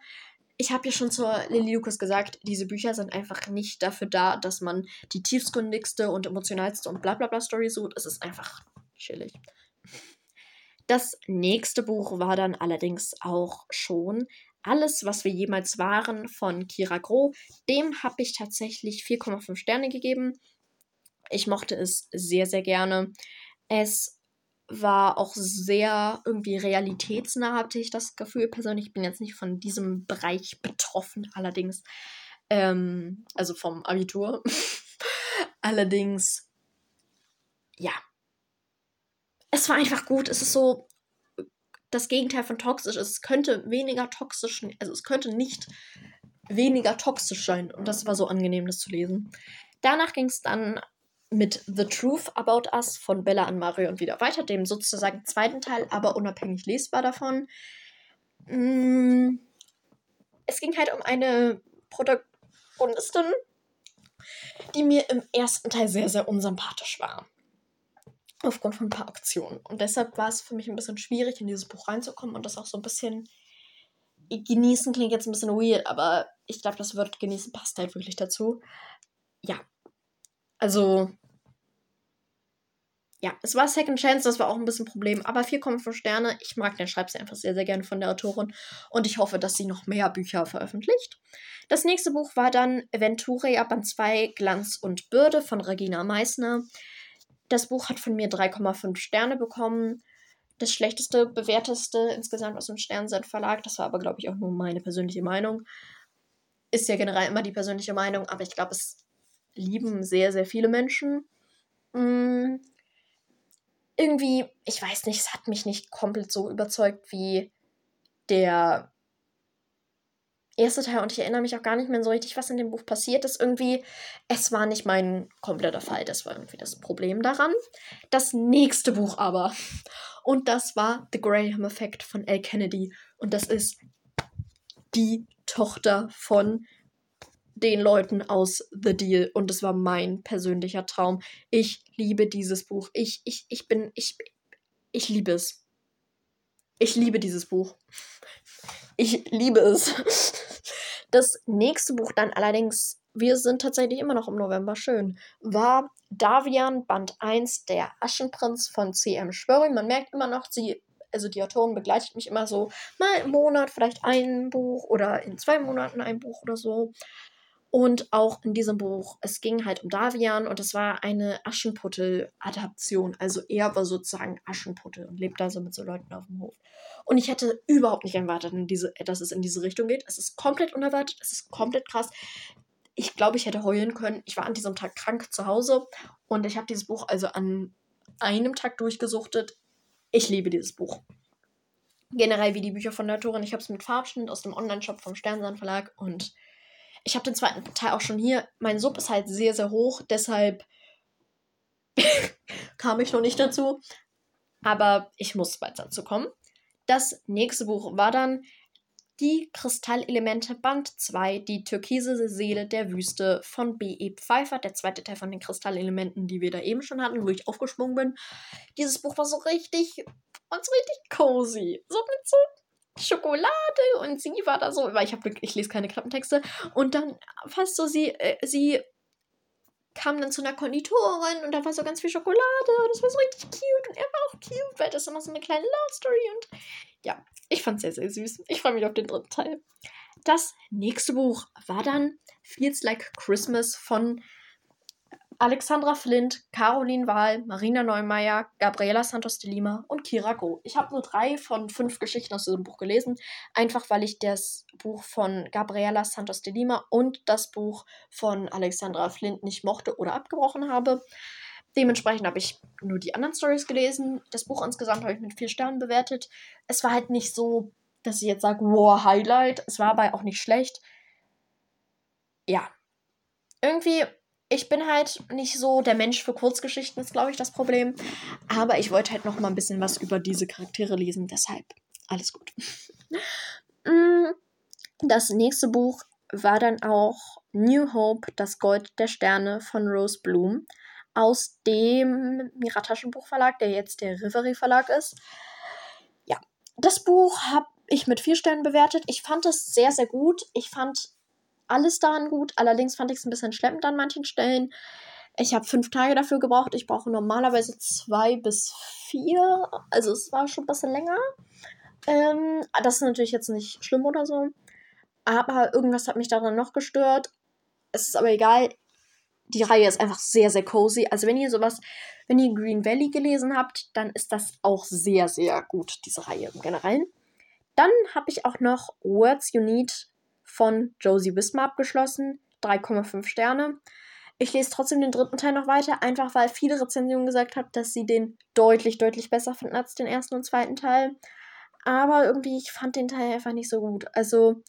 Ich habe ja schon zur Lily Lucas gesagt, diese Bücher sind einfach nicht dafür da, dass man die tiefsgründigste und emotionalste und bla bla bla Story sucht. Es ist einfach chillig. Das nächste Buch war dann allerdings auch schon Alles, was wir jemals waren von Kira Groh. Dem habe ich tatsächlich 4,5 Sterne gegeben. Ich mochte es sehr, sehr gerne. Es war auch sehr irgendwie realitätsnah, hatte ich das Gefühl. Persönlich bin jetzt nicht von diesem Bereich betroffen, allerdings. Ähm, also vom Abitur. allerdings, ja. Es war einfach gut. Es ist so das Gegenteil von toxisch. Es könnte weniger toxisch, also es könnte nicht weniger toxisch sein. Und das war so angenehm, das zu lesen. Danach ging es dann mit The Truth About Us von Bella an Mario und wieder weiter, dem sozusagen zweiten Teil, aber unabhängig lesbar davon. Mm, es ging halt um eine Protagonistin, die mir im ersten Teil sehr, sehr unsympathisch war. Aufgrund von ein paar Aktionen. Und deshalb war es für mich ein bisschen schwierig, in dieses Buch reinzukommen und das auch so ein bisschen genießen klingt jetzt ein bisschen weird, aber ich glaube, das Wort genießen passt halt wirklich dazu. Ja, also, ja, es war Second Chance, das war auch ein bisschen ein Problem, aber 4,5 Sterne. Ich mag den Schreibstil einfach sehr, sehr gerne von der Autorin und ich hoffe, dass sie noch mehr Bücher veröffentlicht. Das nächste Buch war dann Venturia Band 2 Glanz und Bürde von Regina Meissner. Das Buch hat von mir 3,5 Sterne bekommen. Das schlechteste, bewährteste insgesamt aus dem Sternset Verlag, das war aber, glaube ich, auch nur meine persönliche Meinung, ist ja generell immer die persönliche Meinung, aber ich glaube, es lieben sehr, sehr viele Menschen. Mm, irgendwie, ich weiß nicht, es hat mich nicht komplett so überzeugt wie der erste Teil und ich erinnere mich auch gar nicht mehr so richtig, was in dem Buch passiert ist. Irgendwie, es war nicht mein kompletter Fall. Das war irgendwie das Problem daran. Das nächste Buch aber. Und das war The Graham Effect von L. Kennedy. Und das ist die Tochter von den Leuten aus The Deal. Und es war mein persönlicher Traum. Ich liebe dieses Buch. Ich, ich, ich bin, ich, ich liebe es. Ich liebe dieses Buch. Ich liebe es. Das nächste Buch dann allerdings, wir sind tatsächlich immer noch im November, schön, war Davian Band 1, der Aschenprinz von C.M. Schwöring. Man merkt immer noch, sie, also die Autorin begleitet mich immer so mal im Monat vielleicht ein Buch oder in zwei Monaten ein Buch oder so. Und auch in diesem Buch, es ging halt um Davian und es war eine Aschenputtel-Adaption. Also er war sozusagen Aschenputtel und lebt da so mit so Leuten auf dem Hof. Und ich hätte überhaupt nicht erwartet, diese, dass es in diese Richtung geht. Es ist komplett unerwartet, es ist komplett krass. Ich glaube, ich hätte heulen können. Ich war an diesem Tag krank zu Hause und ich habe dieses Buch also an einem Tag durchgesuchtet. Ich liebe dieses Buch. Generell wie die Bücher von der Autorin. Ich habe es mit Farbschnitt aus dem Online-Shop vom Sternsan Verlag und ich habe den zweiten Teil auch schon hier. Mein Sub ist halt sehr, sehr hoch, deshalb kam ich noch nicht dazu. Aber ich muss bald dazu kommen. Das nächste Buch war dann Die Kristallelemente Band 2, die türkise Seele der Wüste von B.E. Pfeiffer, der zweite Teil von den Kristallelementen, die wir da eben schon hatten, wo ich aufgesprungen bin. Dieses Buch war so richtig, und so richtig cozy. So mit so Schokolade und sie war da so, weil ich habe ich lese keine Klappentexte und dann fast so sie äh, sie kam dann zu einer Konditorin und da war so ganz viel Schokolade und das war so richtig cute und er war auch cute, weil das ist immer so eine kleine Love Story und ja, ich fand es sehr, sehr süß. Ich freue mich auf den dritten Teil. Das nächste Buch war dann Feels Like Christmas von Alexandra Flint, Caroline Wahl, Marina Neumeier, Gabriela Santos de Lima und Kira Go. Ich habe nur drei von fünf Geschichten aus diesem Buch gelesen, einfach weil ich das Buch von Gabriela Santos de Lima und das Buch von Alexandra Flint nicht mochte oder abgebrochen habe. Dementsprechend habe ich nur die anderen Stories gelesen. Das Buch insgesamt habe ich mit vier Sternen bewertet. Es war halt nicht so, dass ich jetzt sage, wow, Highlight. Es war aber auch nicht schlecht. Ja. Irgendwie ich bin halt nicht so der Mensch für Kurzgeschichten, ist, glaube ich, das Problem. Aber ich wollte halt noch mal ein bisschen was über diese Charaktere lesen, deshalb alles gut. Mm, das nächste Buch war dann auch New Hope, das Gold der Sterne von Rose Bloom aus dem Mirataschenbuchverlag, der jetzt der Reverie Verlag ist. Ja, das Buch habe ich mit vier Sternen bewertet. Ich fand es sehr, sehr gut. Ich fand alles daran gut. Allerdings fand ich es ein bisschen schleppend an manchen Stellen. Ich habe fünf Tage dafür gebraucht. Ich brauche normalerweise zwei bis vier. Also es war schon ein bisschen länger. Ähm, das ist natürlich jetzt nicht schlimm oder so. Aber irgendwas hat mich daran noch gestört. Es ist aber egal. Die Reihe ist einfach sehr, sehr cozy. Also wenn ihr sowas, wenn ihr Green Valley gelesen habt, dann ist das auch sehr, sehr gut, diese Reihe im Generellen. Dann habe ich auch noch Words You Need von Josie Wismar abgeschlossen. 3,5 Sterne. Ich lese trotzdem den dritten Teil noch weiter, einfach weil viele Rezensionen gesagt haben, dass sie den deutlich, deutlich besser finden als den ersten und zweiten Teil. Aber irgendwie, ich fand den Teil einfach nicht so gut. Also,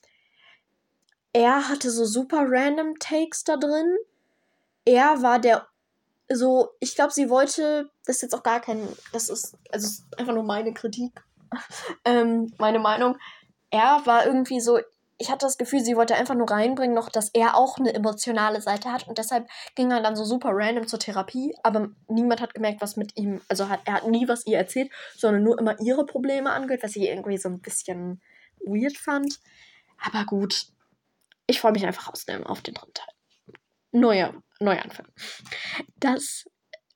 er hatte so super random Takes da drin. Er war der so, ich glaube, sie wollte, das ist jetzt auch gar kein, das ist, also ist einfach nur meine Kritik, ähm, meine Meinung. Er war irgendwie so, ich hatte das Gefühl, sie wollte einfach nur reinbringen, noch, dass er auch eine emotionale Seite hat und deshalb ging er dann so super random zur Therapie, aber niemand hat gemerkt, was mit ihm, also hat, er hat nie was ihr erzählt, sondern nur immer ihre Probleme angehört, was ich irgendwie so ein bisschen weird fand. Aber gut, ich freue mich einfach aus auf den dritten Teil. Neuer, Neuanfang. Das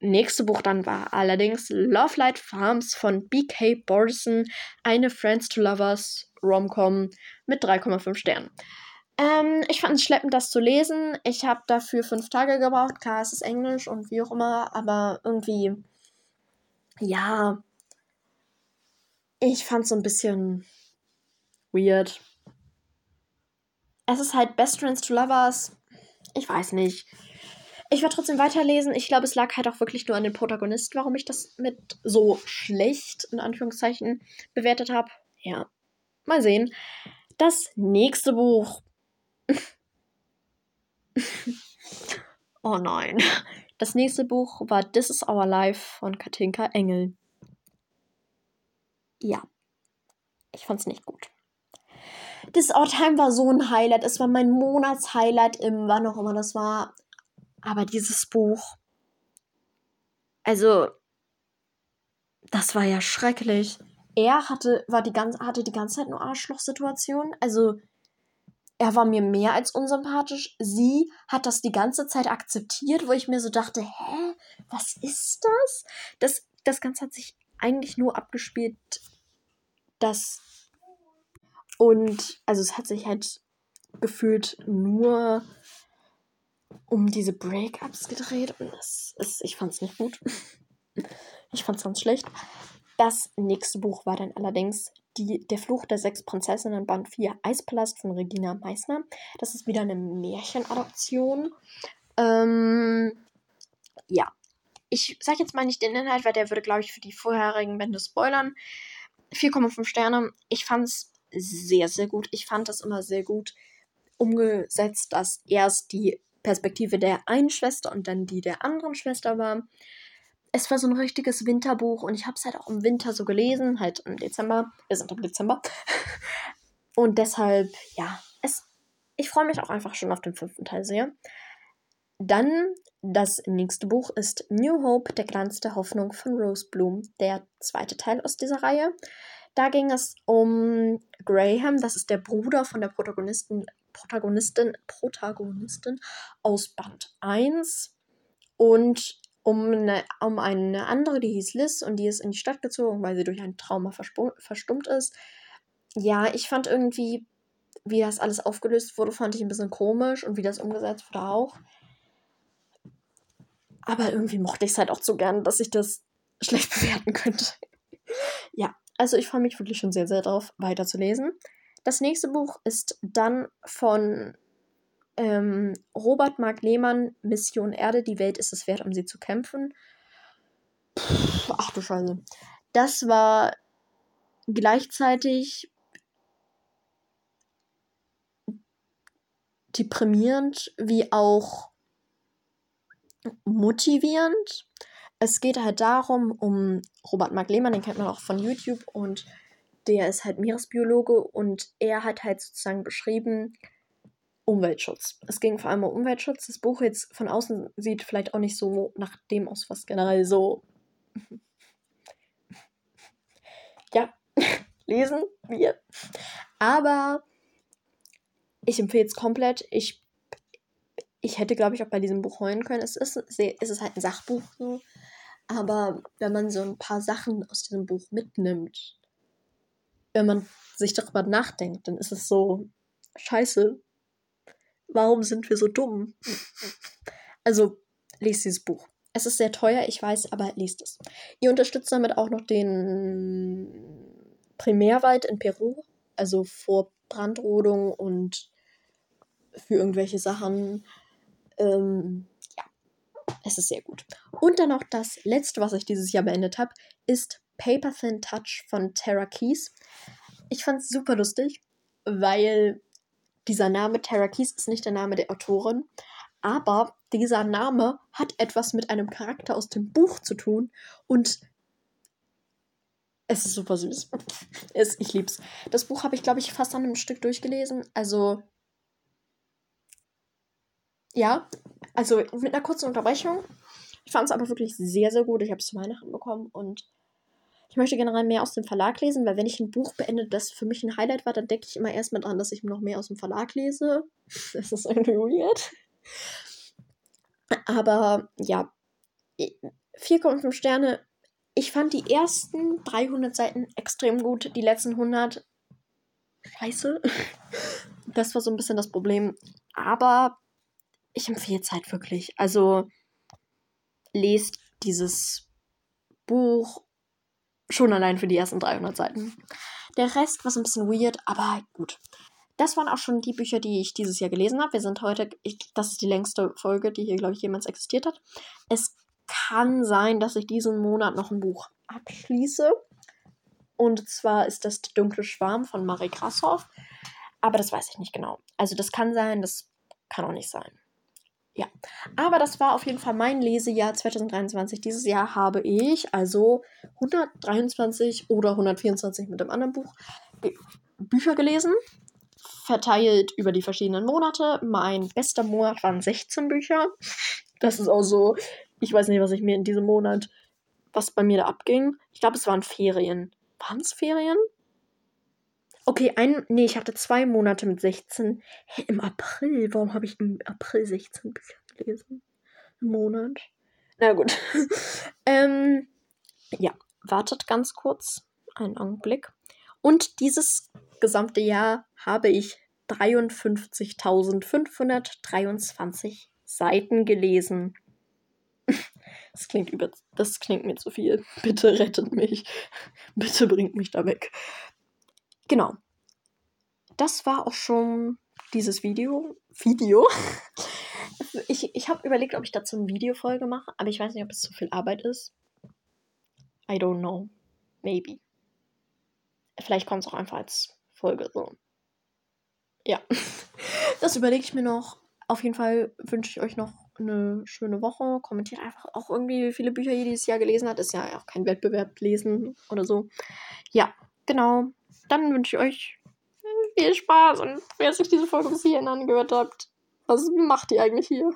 nächste Buch dann war allerdings Love Light Farms von B.K. Borson, eine Friends to Lovers Romcom mit 3,5 Sternen. Ähm, ich fand es schleppend, das zu lesen. Ich habe dafür fünf Tage gebraucht. Klar, es ist Englisch und wie auch immer, aber irgendwie, ja, ich fand es so ein bisschen weird. es ist halt Best Friends to Lovers. Ich weiß nicht. Ich werde trotzdem weiterlesen. Ich glaube, es lag halt auch wirklich nur an den Protagonisten, warum ich das mit so schlecht, in Anführungszeichen, bewertet habe. Ja, mal sehen. Das nächste Buch. oh nein. Das nächste Buch war This is Our Life von Katinka Engel. Ja, ich fand's nicht gut. This Our Time war so ein Highlight. Es war mein Monatshighlight im, wann auch immer das war. Aber dieses Buch, also, das war ja schrecklich. Er hatte, war die ganze, hatte die ganze Zeit nur Arschlochsituationen. Also, er war mir mehr als unsympathisch. Sie hat das die ganze Zeit akzeptiert, wo ich mir so dachte, hä, was ist das? Das, das Ganze hat sich eigentlich nur abgespielt, dass. Und, also, es hat sich halt gefühlt nur um diese Breakups gedreht und das ist, ich fand's nicht gut. ich fand's ganz schlecht. Das nächste Buch war dann allerdings die, Der Fluch der sechs Prinzessinnen, Band 4, Eispalast von Regina Meissner. Das ist wieder eine Märchenadoption. Ähm, ja. Ich sag jetzt mal nicht den Inhalt, weil der würde, glaube ich, für die vorherigen Bände spoilern. 4,5 Sterne. Ich fand's sehr, sehr gut. Ich fand das immer sehr gut umgesetzt, dass erst die Perspektive der einen Schwester und dann die der anderen Schwester war. Es war so ein richtiges Winterbuch und ich habe es halt auch im Winter so gelesen, halt im Dezember. Wir sind im Dezember. Und deshalb, ja, es, ich freue mich auch einfach schon auf den fünften Teil sehr. Dann das nächste Buch ist New Hope, der Glanz der Hoffnung von Rose Bloom, der zweite Teil aus dieser Reihe. Da ging es um Graham, das ist der Bruder von der Protagonistin Protagonistin, Protagonistin aus Band 1 und um eine, um eine andere, die hieß Liz und die ist in die Stadt gezogen, weil sie durch ein Trauma verstummt ist. Ja, ich fand irgendwie, wie das alles aufgelöst wurde, fand ich ein bisschen komisch und wie das umgesetzt wurde auch. Aber irgendwie mochte ich es halt auch so gern, dass ich das schlecht bewerten könnte. ja, also ich freue mich wirklich schon sehr, sehr darauf, weiterzulesen. Das nächste Buch ist dann von ähm, Robert Mark Lehmann, Mission Erde, die Welt ist es wert, um sie zu kämpfen. Puh, ach du Scheiße. Das war gleichzeitig deprimierend wie auch motivierend. Es geht halt darum, um Robert Mark Lehmann, den kennt man auch von YouTube und der ist halt Meeresbiologe und er hat halt sozusagen beschrieben Umweltschutz. Es ging vor allem um Umweltschutz. Das Buch jetzt von außen sieht vielleicht auch nicht so nach dem aus, was generell so ja, lesen wir. Aber ich empfehle es komplett. Ich, ich hätte, glaube ich, auch bei diesem Buch heulen können. Es ist, es ist halt ein Sachbuch so. Aber wenn man so ein paar Sachen aus diesem Buch mitnimmt, wenn man sich darüber nachdenkt, dann ist es so, scheiße, warum sind wir so dumm? Also, lest dieses Buch. Es ist sehr teuer, ich weiß, aber lest es. Ihr unterstützt damit auch noch den Primärwald in Peru, also vor Brandrodung und für irgendwelche Sachen. Ähm, ja, es ist sehr gut. Und dann noch das letzte, was ich dieses Jahr beendet habe, ist Paper Thin Touch von Tara Keys. Ich fand es super lustig, weil dieser Name Tara Keys ist nicht der Name der Autorin, aber dieser Name hat etwas mit einem Charakter aus dem Buch zu tun und es ist super süß. es, ich lieb's. Das Buch habe ich, glaube ich, fast an einem Stück durchgelesen. Also, ja, also mit einer kurzen Unterbrechung. Ich fand es aber wirklich sehr, sehr gut. Ich habe es zu Weihnachten bekommen und ich möchte generell mehr aus dem Verlag lesen, weil wenn ich ein Buch beende, das für mich ein Highlight war, dann denke ich immer erstmal dran, dass ich noch mehr aus dem Verlag lese. Das ist irgendwie weird. Aber ja, 4,5 Sterne. Ich fand die ersten 300 Seiten extrem gut, die letzten 100 scheiße. Das war so ein bisschen das Problem. Aber ich empfehle es halt wirklich. Also lest dieses Buch Schon allein für die ersten 300 Seiten. Der Rest war so ein bisschen weird, aber gut. das waren auch schon die Bücher, die ich dieses Jahr gelesen habe. Wir sind heute, ich, das ist die längste Folge, die hier, glaube ich, jemals existiert hat. Es kann sein, dass ich diesen Monat noch ein Buch abschließe. Und zwar ist das Der dunkle Schwarm von Marie Grashoff. Aber das weiß ich nicht genau. Also das kann sein, das kann auch nicht sein. Ja, aber das war auf jeden Fall mein Lesejahr 2023. Dieses Jahr habe ich also 123 oder 124 mit dem anderen Buch Bücher gelesen, verteilt über die verschiedenen Monate. Mein bester Monat waren 16 Bücher. Das ist auch so, ich weiß nicht, was ich mir in diesem Monat, was bei mir da abging. Ich glaube, es waren Ferien. Waren es Ferien? Okay, ein, nee, ich hatte zwei Monate mit 16. Hä, im April? Warum habe ich im April 16 Bücher gelesen? Im Monat? Na gut. ähm, ja, wartet ganz kurz. Einen Augenblick. Und dieses gesamte Jahr habe ich 53.523 Seiten gelesen. Das klingt über, das klingt mir zu viel. Bitte rettet mich. Bitte bringt mich da weg. Genau. Das war auch schon dieses Video. Video. Ich, ich habe überlegt, ob ich dazu eine Videofolge mache, aber ich weiß nicht, ob es zu viel Arbeit ist. I don't know. Maybe. Vielleicht kommt es auch einfach als Folge so. Ja. Das überlege ich mir noch. Auf jeden Fall wünsche ich euch noch eine schöne Woche. Kommentiert einfach auch irgendwie, wie viele Bücher ihr dieses Jahr gelesen habt. Ist ja auch kein Wettbewerb lesen oder so. Ja, genau. Dann wünsche ich euch viel Spaß und wer sich diese Folge bis hierhin angehört habt, was macht ihr eigentlich hier?